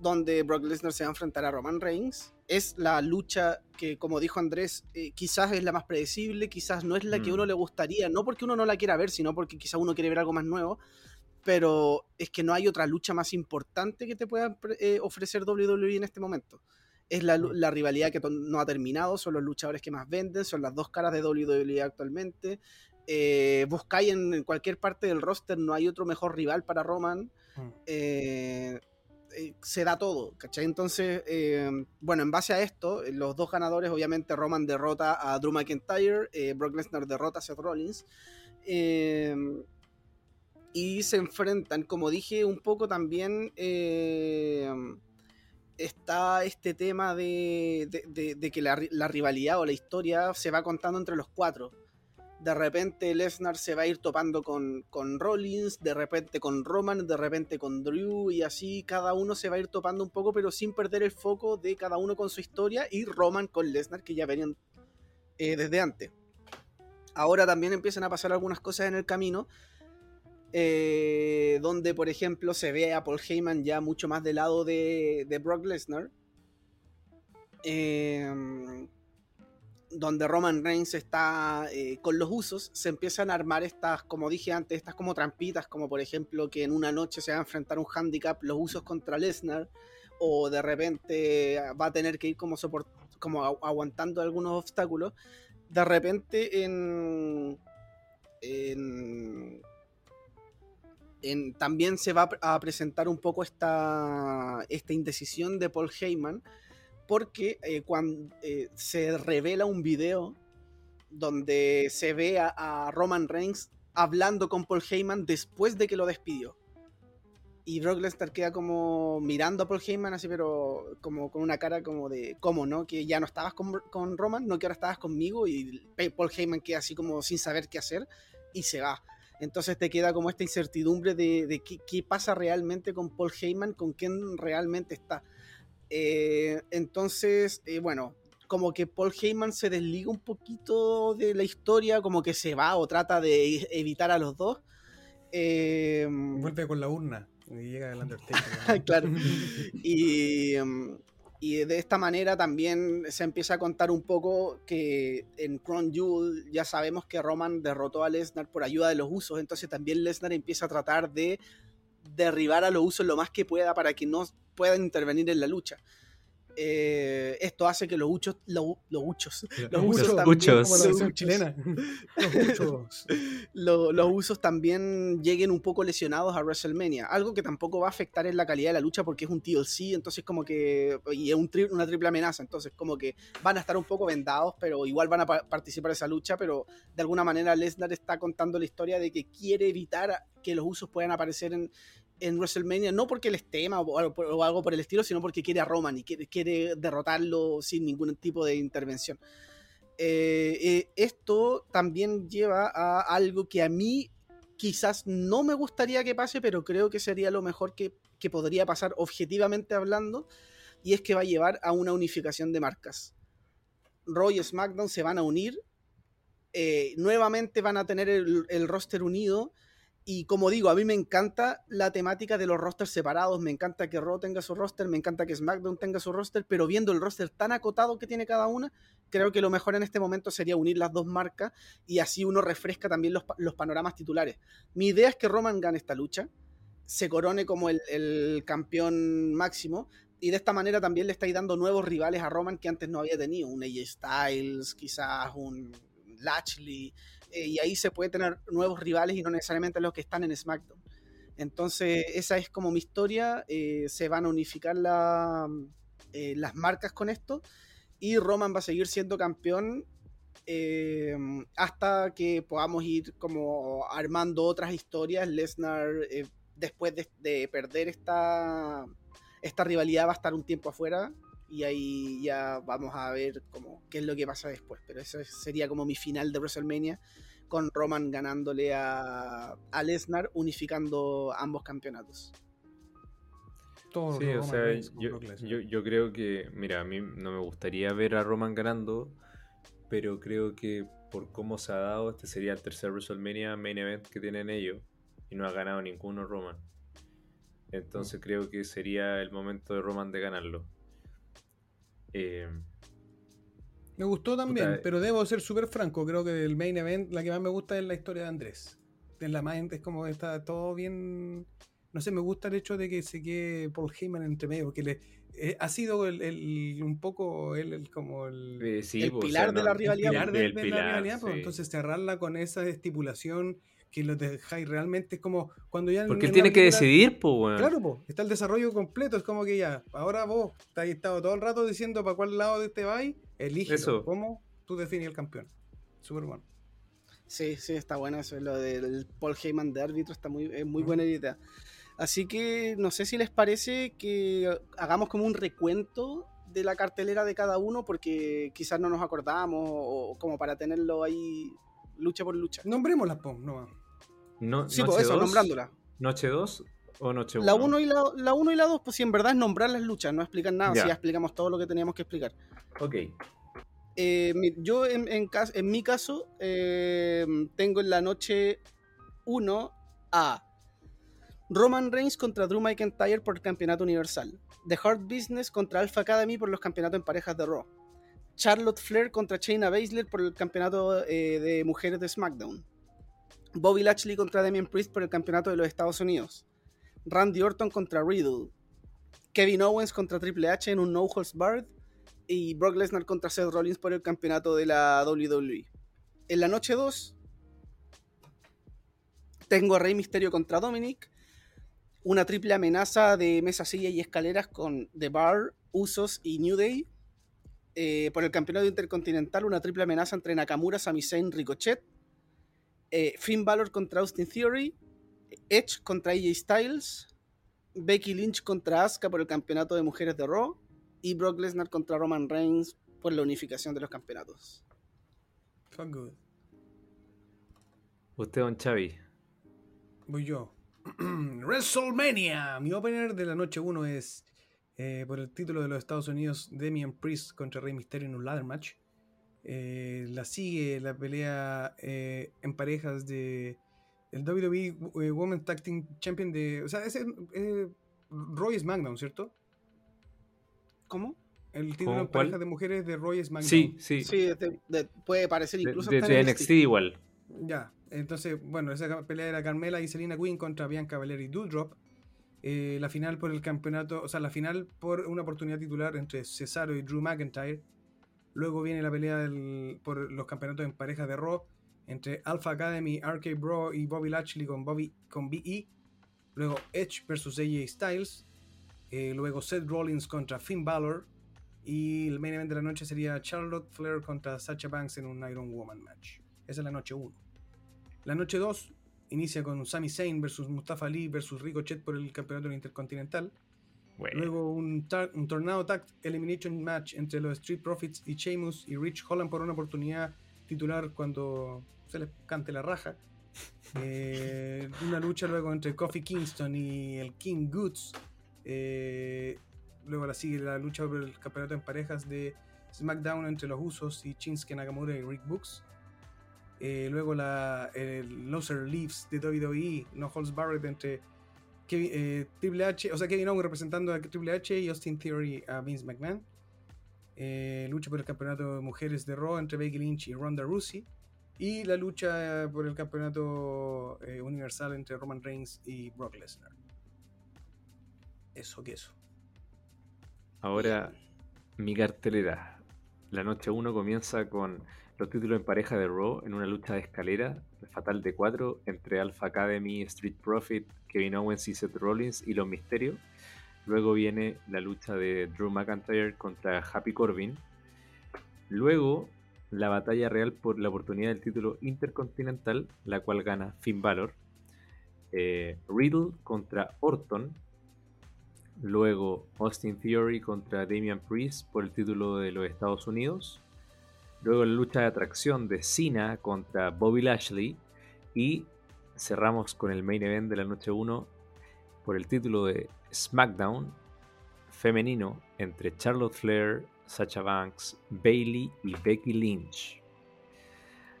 donde Brock Lesnar se va a enfrentar a Roman Reigns. Es la lucha que, como dijo Andrés, eh, quizás es la más predecible, quizás no es la que mm. uno le gustaría, no porque uno no la quiera ver, sino porque quizás uno quiere ver algo más nuevo. Pero es que no hay otra lucha más importante que te pueda eh, ofrecer WWE en este momento. Es la, mm. la, rivalidad que no ha terminado, son los luchadores que más venden, son las dos caras de WWE actualmente. Eh, buscáis en cualquier parte del roster, no hay otro mejor rival para Roman. Mm. Eh, eh, se da todo, ¿cachai? Entonces, eh, bueno, en base a esto, los dos ganadores, obviamente, Roman derrota a Drew McIntyre, Brock Lesnar derrota a Seth Rollins. y se enfrentan, como dije, un poco también está este tema de, que la, la, rivalidad o la historia se va contando entre los cuatro de repente Lesnar se va a ir topando con, con, Rollins, de repente con Roman, de repente con Drew y así cada uno se va a ir topando un poco pero sin perder el foco de cada uno con su historia y Roman con Lesnar que ya venían eh, desde antes. Ahora también empiezan a pasar algunas cosas en el camino eh, donde por ejemplo se ve a Paul Heyman ya mucho más del lado de, de Brock Lesnar. Eh, donde Roman Reigns está eh, con los usos, se empiezan a armar estas, como dije antes, estas como trampitas, como por ejemplo que en una noche se va a enfrentar un handicap los usos contra Lesnar, o de repente va a tener que ir como, como aguantando algunos obstáculos. De repente en, en, también se va a presentar un poco esta, esta indecisión de Paul Heyman porque eh, cuando eh, se revela un video donde se ve a, Roman Reigns hablando con Paul Heyman después de que lo despidió. Y Brock Lesnar queda como mirando a Paul Heyman así, pero como con una cara como de, ¿cómo no? Que ya no estabas con, Roman, no que ahora estabas conmigo. Y Paul Heyman queda así como sin saber qué hacer y se va. Entonces te queda como esta incertidumbre de, qué, qué, pasa realmente con Paul Heyman, con quién realmente está. Eh, entonces, eh, bueno, como que Paul Heyman se desliga un poquito de la historia, como que se va o trata de evitar a los dos. Eh, Vuelve con la urna y llega el Undertaker. claro. y, y, de esta manera también se empieza a contar un poco que en Crown Jewel ya sabemos que Roman derrotó a Lesnar por ayuda de los usos, entonces también Lesnar empieza a tratar de derribar a los usos lo más que pueda para que no puedan intervenir en la lucha. Eh, esto hace que los uchos, los, los uchos, los, usos también, los, usos también lleguen un poco lesionados a WrestleMania, algo que tampoco va a afectar en la calidad de la lucha porque es un TLC, entonces como que y es un una triple amenaza, entonces como que van a estar un poco vendados, pero igual van a participar en esa lucha, pero de alguna manera Lesnar está contando la historia de que quiere evitar que los usos puedan aparecer en, en WrestleMania, no porque les tema o, algo por el estilo, sino porque quiere a Roman y quiere, derrotarlo sin ningún tipo de intervención. Eh, eh, esto también lleva a algo que a mí quizás no me gustaría que pase, pero creo que sería lo mejor que, podría pasar objetivamente hablando, y es que va a llevar a una unificación de marcas. Roy y SmackDown se van a unir, eh, nuevamente van a tener el, el roster unido, y como digo, a mí me encanta la temática de los rosters separados, me encanta que Raw tenga su roster, me encanta que SmackDown tenga su roster, pero viendo el roster tan acotado que tiene cada una, creo que lo mejor en este momento sería unir las dos marcas y así uno refresca también los, panoramas titulares. Mi idea es que Roman gane esta lucha, se corone como el, el campeón máximo, y de esta manera también le estáis dando nuevos rivales a Roman que antes no había tenido, un AJ Styles, quizás un Lashley, eh, y ahí se puede tener nuevos rivales y no necesariamente los que están en SmackDown. Entonces, esa es como mi historia. Eh, se van a unificar eh, las marcas con esto. Y Roman va a seguir siendo campeón hasta que podamos ir como armando otras historias. Lesnar, después de, de, perder esta, esta rivalidad, va a estar un tiempo afuera y ahí ya vamos a ver cómo, qué es lo que pasa después. Pero eso sería como mi final de WrestleMania, con Roman ganándole a, a Lesnar, unificando ambos campeonatos. sí, o sea, yo, yo, creo que, mira, a mí no me gustaría ver a Roman ganando, pero creo que por cómo se ha dado, este sería el tercer WrestleMania main event que tienen ellos, y no ha ganado ninguno Roman. Entonces mm. creo que sería el momento de Roman de ganarlo. Eh, me gustó también, pero debo ser súper franco. Creo que el main event, la que más me gusta es la historia de Andrés. En la más es como está todo bien. No sé, me gusta el hecho de que se quede Paul Heyman entre medio, porque le, eh, ha sido el, un poco el, como el, eh, pilar de la rivalidad. Entonces cerrarla con esa estipulación que lo dejáis realmente es como cuando ya... Porque él en tiene que decidir, pues, weón. Claro, pues, está el desarrollo completo, es como que ya, ahora vos te has estado todo el rato diciendo para cuál lado te vais, elige Eso. cómo tú defines el campeón. Súper bueno. Sí, sí, está bueno eso. Lo del Paul Heyman de árbitro está muy, es muy buena idea. Así que no sé si les parece que hagamos como un recuento de la cartelera de cada uno, porque quizás no nos acordamos, o como para tenerlo ahí lucha por lucha. Nombrémoslas, po, no. No, Sí, noche pues eso, dos, nombrándola. ¿Noche 2 o noche 1? La 1 y la, la uno y la 2, pues si en verdad es nombrar las luchas, no explican nada, Ya. si ya explicamos todo lo que teníamos que explicar. Ok. Eh, yo en, en en mi caso eh, tengo en la noche 1 a Roman Reigns contra Drew McIntyre por el campeonato universal. The Hard Business contra Alpha Academy por los campeonatos en parejas de Raw. Charlotte Flair contra Shayna Baszler por el campeonato eh, de mujeres de SmackDown. Bobby Lashley contra Damian Priest por el campeonato de los Estados Unidos. Randy Orton contra Riddle. Kevin Owens contra Triple H en un No Holds Barred y Brock Lesnar contra Seth Rollins por el campeonato de la WWE. En la noche 2 tengo a Rey Misterio contra Dominic, una triple amenaza de mesa silla y escaleras con The Bar, Usos y New Day. Eh, por el campeonato intercontinental, una triple amenaza entre Nakamura, Sami Zayn, Ricochet. Eh, Finn Balor contra Austin Theory. Edge contra AJ Styles. Becky Lynch contra Asuka por el campeonato de mujeres de Raw y Brock Lesnar contra Roman Reigns por la unificación de los campeonatos. Fuck good. Usted, don Xavi. Voy yo. WrestleMania. Mi opener de la noche 1 es eh, por el título de los Estados Unidos Damian Priest contra Rey Mysterio en un ladder match. Eh, la sigue la pelea eh, en parejas de el WWE eh, Women's Tag Team Champion de, o sea, ese eh, Roy SmackDown, ¿cierto? ¿Cómo? El título ¿Cómo? en ¿Cuál? parejas de mujeres de Roy SmackDown. Sí, sí. Sí, de- de- puede parecer incluso de- de en NXT igual. Ya, entonces, bueno, esa pelea era Carmela y Selena Quinn contra Bianca Belair y Doudrop. Eh, la final por el campeonato, o sea, la final por una oportunidad titular entre Cesaro y Drew McIntyre. Luego viene la pelea por los campeonatos en pareja de Raw entre Alpha Academy, RK Bro y Bobby Lashley con Bobby con BE. Luego Edge versus AJ Styles. Eh, luego Seth Rollins contra Finn Balor. Y el main event de la noche sería Charlotte Flair contra Sacha Banks en un Iron Woman match. Esa es la noche 1. La noche 2 inicia con Sami Zayn versus Mustafa Ali versus Ricochet por el campeonato intercontinental. Bueno. Luego un Tornado Tag Elimination Match entre los Street Profits y Sheamus y Rich Holland por una oportunidad titular cuando se les cante la raja. Eh, una lucha luego entre Kofi Kingston y el King Goods. Eh, luego la sigue la lucha por el campeonato en parejas de SmackDown entre los Usos y Shinsuke Nakamura y Rick Books. Eh, luego la, el Loser Leaves de WWE, No Holds Barrett entre Kevin- eh, Triple H, o sea, Kevin Owens representando a Triple H y Austin Theory a Vince McMahon. Eh, lucha por el campeonato de mujeres de Raw entre Becky Lynch y Ronda Rousey. Y la lucha por el campeonato eh, universal entre Roman Reigns y Brock Lesnar. Eso que eso. Ahora, mi cartelera. La noche 1 comienza con los títulos en pareja de Raw en una lucha de escalera fatal de 4 entre Alpha Academy, Street Profit, Kevin Owens y Seth Rollins y Los Misterios. Luego viene la lucha de Drew McIntyre contra Happy Corbin. Luego la batalla real por la oportunidad del título intercontinental, la cual gana Finn Balor. Eh, Riddle contra Orton. Luego Austin Theory contra Damian Priest por el título de los Estados Unidos. Luego la lucha de atracción de Cena contra Bobby Lashley. Y cerramos con el main event de la noche 1 por el título de SmackDown femenino entre Charlotte Flair, Sacha Banks, Bailey y Becky Lynch.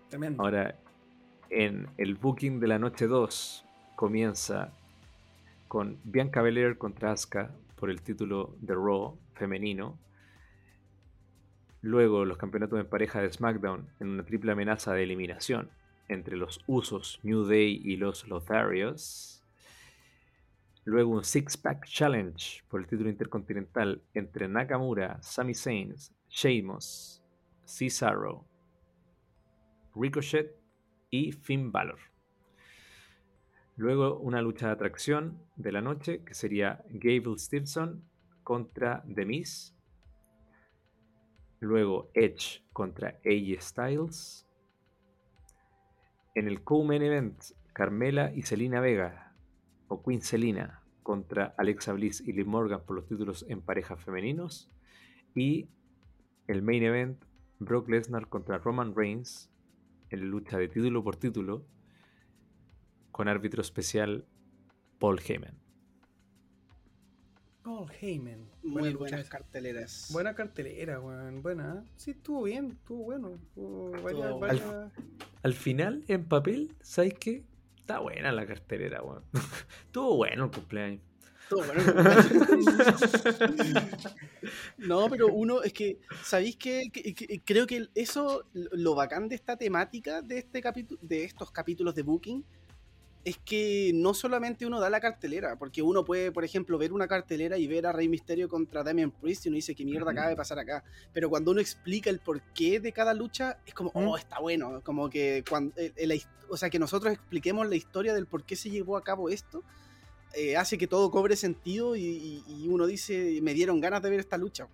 Tremendo. Ahora, en el booking de la noche 2 comienza con Bianca Belair contra Asuka por el título de Raw femenino. Luego los campeonatos en pareja de SmackDown en una triple amenaza de eliminación entre los Usos, New Day y los Lotharios. Luego un Six Pack Challenge por el título intercontinental entre Nakamura, Sami Zayn, Sheamus, Cesaro, Ricochet y Finn Balor. Luego una lucha de atracción de la noche que sería Gable Stevenson contra The Miz. Luego Edge contra AJ Styles. En el co-main event, Carmela y Selina Vega, o Queen Selina, contra Alexa Bliss y Liv Morgan por los títulos en parejas femeninos. Y el main event, Brock Lesnar contra Roman Reigns en lucha de título por título con árbitro especial Paul Heyman. Paul Heyman. Muy Buena buenas lucha. carteleras. Buena cartelera, weón. Buena. Sí, estuvo bien, estuvo bueno. Estuvo varias- Estuvo- varias- Al final, en papel, ¿sabes qué? Está buena la cartelera, weón. Estuvo bueno el cumpleaños. Todo bueno. no, pero uno es que, ¿sabéis qué? Que- que- creo que eso, lo bacán de esta temática de este capítulo, de estos capítulos de Booking, es que no solamente uno da la cartelera, porque uno puede, por ejemplo, ver una cartelera y ver a Rey Misterio contra Damian Priest y uno dice, ¿qué mierda acaba de pasar acá? Pero cuando uno explica el porqué de cada lucha, es como, oh, está bueno. Como que cuando, el- el- o sea, que nosotros expliquemos la historia del por qué se llevó a cabo esto, eh, hace que todo cobre sentido y, y- y uno dice, me dieron ganas de ver esta lucha.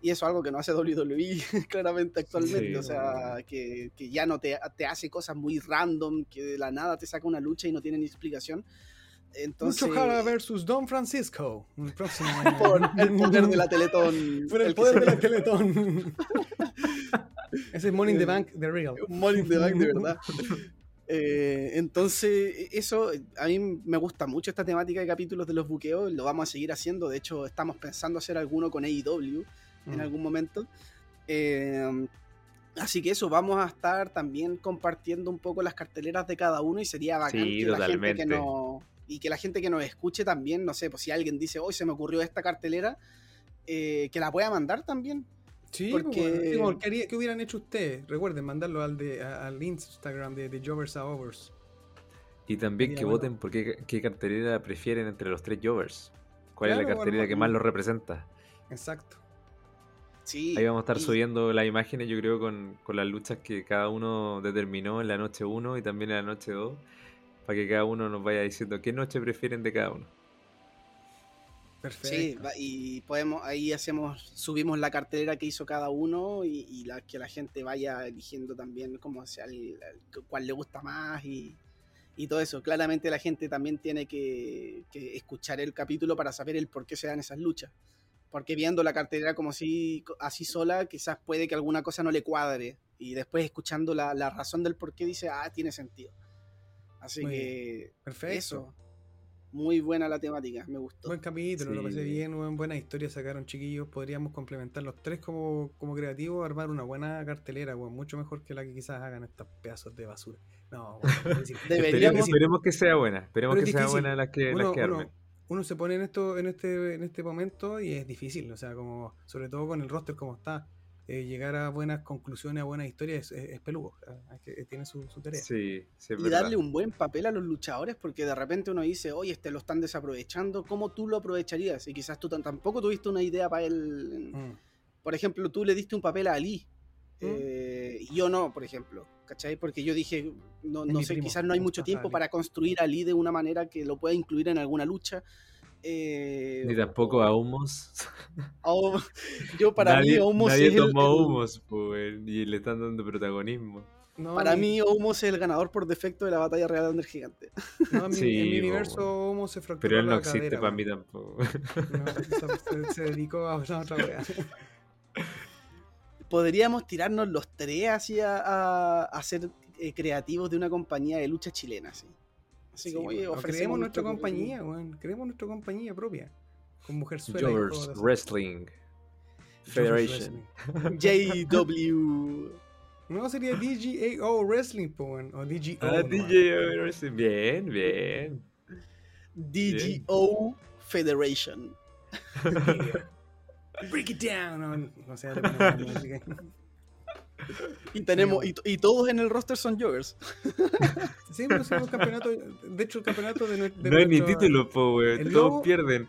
Y eso es algo que no hace WWE claramente actualmente. Sí. o sea, que, que ya no te, te hace cosas muy random, que de la nada te saca una lucha y no tiene ni explicación. Entonces, Lucho Jara versus Don Francisco. El próximo año. por el poder de la Teletón. Por el que poder de la Teletón. Ese es Money in the Eh, Bank de Real. Money in the Bank, de verdad. Eh, entonces, eso a mí me gusta mucho esta temática de capítulos de los buqueos. Lo vamos a seguir haciendo. De hecho, estamos pensando hacer alguno con AEW en Mm. algún momento. Eh, así que eso, vamos a estar también compartiendo un poco las carteleras de cada uno y sería bacán Sí, que la gente que nos. Y que la gente que nos escuche también, no sé, pues si alguien dice, hoy se me ocurrió esta cartelera, eh, que la pueda mandar también. Sí, Porque- porque... porque ¿qué, haría- qué hubieran hecho ustedes? Recuerden, mandarlo al, de, a- al Instagram de, de Jovers a Overs. Y también que voten por qué, qué cartelera prefieren entre los tres Jovers. ¿Cuál es la cartelera bueno, que más los representa? Exacto. Sí. Ahí vamos a estar y- subiendo las imágenes, yo creo, con, con las luchas que cada uno determinó en la noche 1 y también en la noche 2, para que cada uno nos vaya diciendo qué noche prefieren de cada uno. Perfecto. Sí, y podemos, ahí hacemos, subimos la cartelera que hizo cada uno y, y la, que la gente vaya eligiendo también como sea el- el- cuál le gusta más y, y todo eso. Claramente la gente también tiene que, que escuchar el capítulo para saber el por qué se dan esas luchas. Porque viendo la cartelera como si así sola, quizás puede que alguna cosa no le cuadre. Y después escuchando la, la razón del por qué dice, ah, tiene sentido. Así Muy que Perfecto. eso. Muy buena la temática, me gustó. Buen capítulo, lo pasé Sí. bien, buen- buena historia sacaron chiquillos. Podríamos complementar los tres como, como creativos, armar una buena cartelera, weón, mucho mejor que la que quizás hagan estos pedazos de basura. No, weón, es decir, Deberíamos- Esperemos, esperemos que sea buena, esperemos Pero que es sea buena las que, las que uno- armen. Uno se pone en esto, en este, en este momento y es difícil, o sea, como, sobre todo con el roster como está, eh, llegar a buenas conclusiones, a buenas historias es, es peludo, es que tiene su, su tarea. Sí, sí, es y verdad. darle un buen papel a los luchadores porque de repente uno dice, oye, este lo están desaprovechando, ¿cómo tú lo aprovecharías? Y quizás tú tam- tampoco tuviste una idea para él. Mm. Por ejemplo, tú le diste un papel a Ali. Mm. eh, yo no, por ejemplo. ¿Cachai? Porque yo dije, no, no sé, primo, quizás no hay mucho tiempo para construir a Ali de una manera que lo pueda incluir en alguna lucha. Eh, Ni tampoco a Humos. o- yo para nadie, mí Omos nadie es tomó el- Humos, pues, y le están dando protagonismo. No, para mi- mí Omos es el ganador por defecto de la batalla real de Under Gigante. no, en mi, Sí, en mi universo bueno. Homo se fracturó Pero él no la existe cadera, para mí tampoco. No, se, se- se dedicó a una otra wea. podríamos tirarnos los tres así a, a- a ser eh, creativos de una compañía de lucha chilena, así. Así Sí, como, oye, weón. O ofrecemos creemos nuestra compañía, weón. Creemos nuestra compañía propia. Con mujer suela. y Jovers todo eso. Wrestling Federation. JW. No, sería DGAO Wrestling, po, weón. O DGO. Ah, Wrestling. Bien, bien. DGO Federation. Break it down. Le música. Y tenemos, Sí, y, y todos en el roster son joggers. Sí, pero un campeonato. De hecho, el campeonato de, de no hay ni nuestro- título, po, el Todos logo- pierden.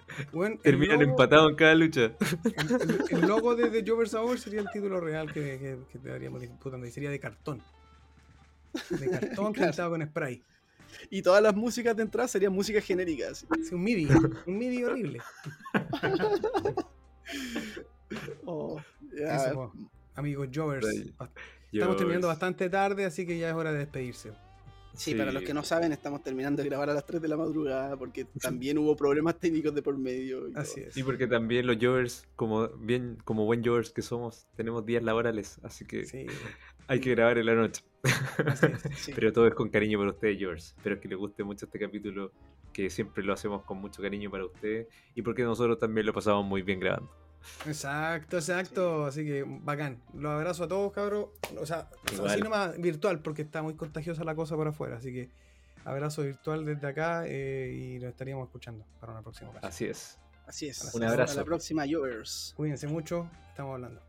Terminan empatados en cada lucha. El, el- el logo de The Jovers Hour sería el título real que, que, que deberíamos disputando y sería de cartón. De cartón Claro. pintado con spray. Y todas las músicas de entrada serían músicas genéricas. Sí, un MIDI, un MIDI horrible. Oh, Eso. Amigos Jovers, estamos terminando bastante tarde, así que ya es hora de despedirse. Sí, Sí. para los que no saben, estamos terminando de grabar a las 3 de la madrugada porque también hubo problemas técnicos de por medio. y todo. Así es. Sí, porque también los Jovers, como bien, como buen Jovers que somos, tenemos días laborales, así que Sí, hay que grabar en la noche. así es. Sí. Pero todo es con cariño para ustedes, Jovers. Espero que les guste mucho este capítulo, que siempre lo hacemos con mucho cariño para ustedes y porque nosotros también lo pasamos muy bien grabando. Exacto, exacto. Así que bacán. Los abrazo a todos, cabros. O sea, Igual. así nomás virtual, porque está muy contagiosa la cosa por afuera. Así que abrazo virtual desde acá eh, y nos estaríamos escuchando para una próxima ocasión. Así es. Así es. Un Hasta abrazo. la próxima, Jovers. Cuídense mucho, estamos hablando.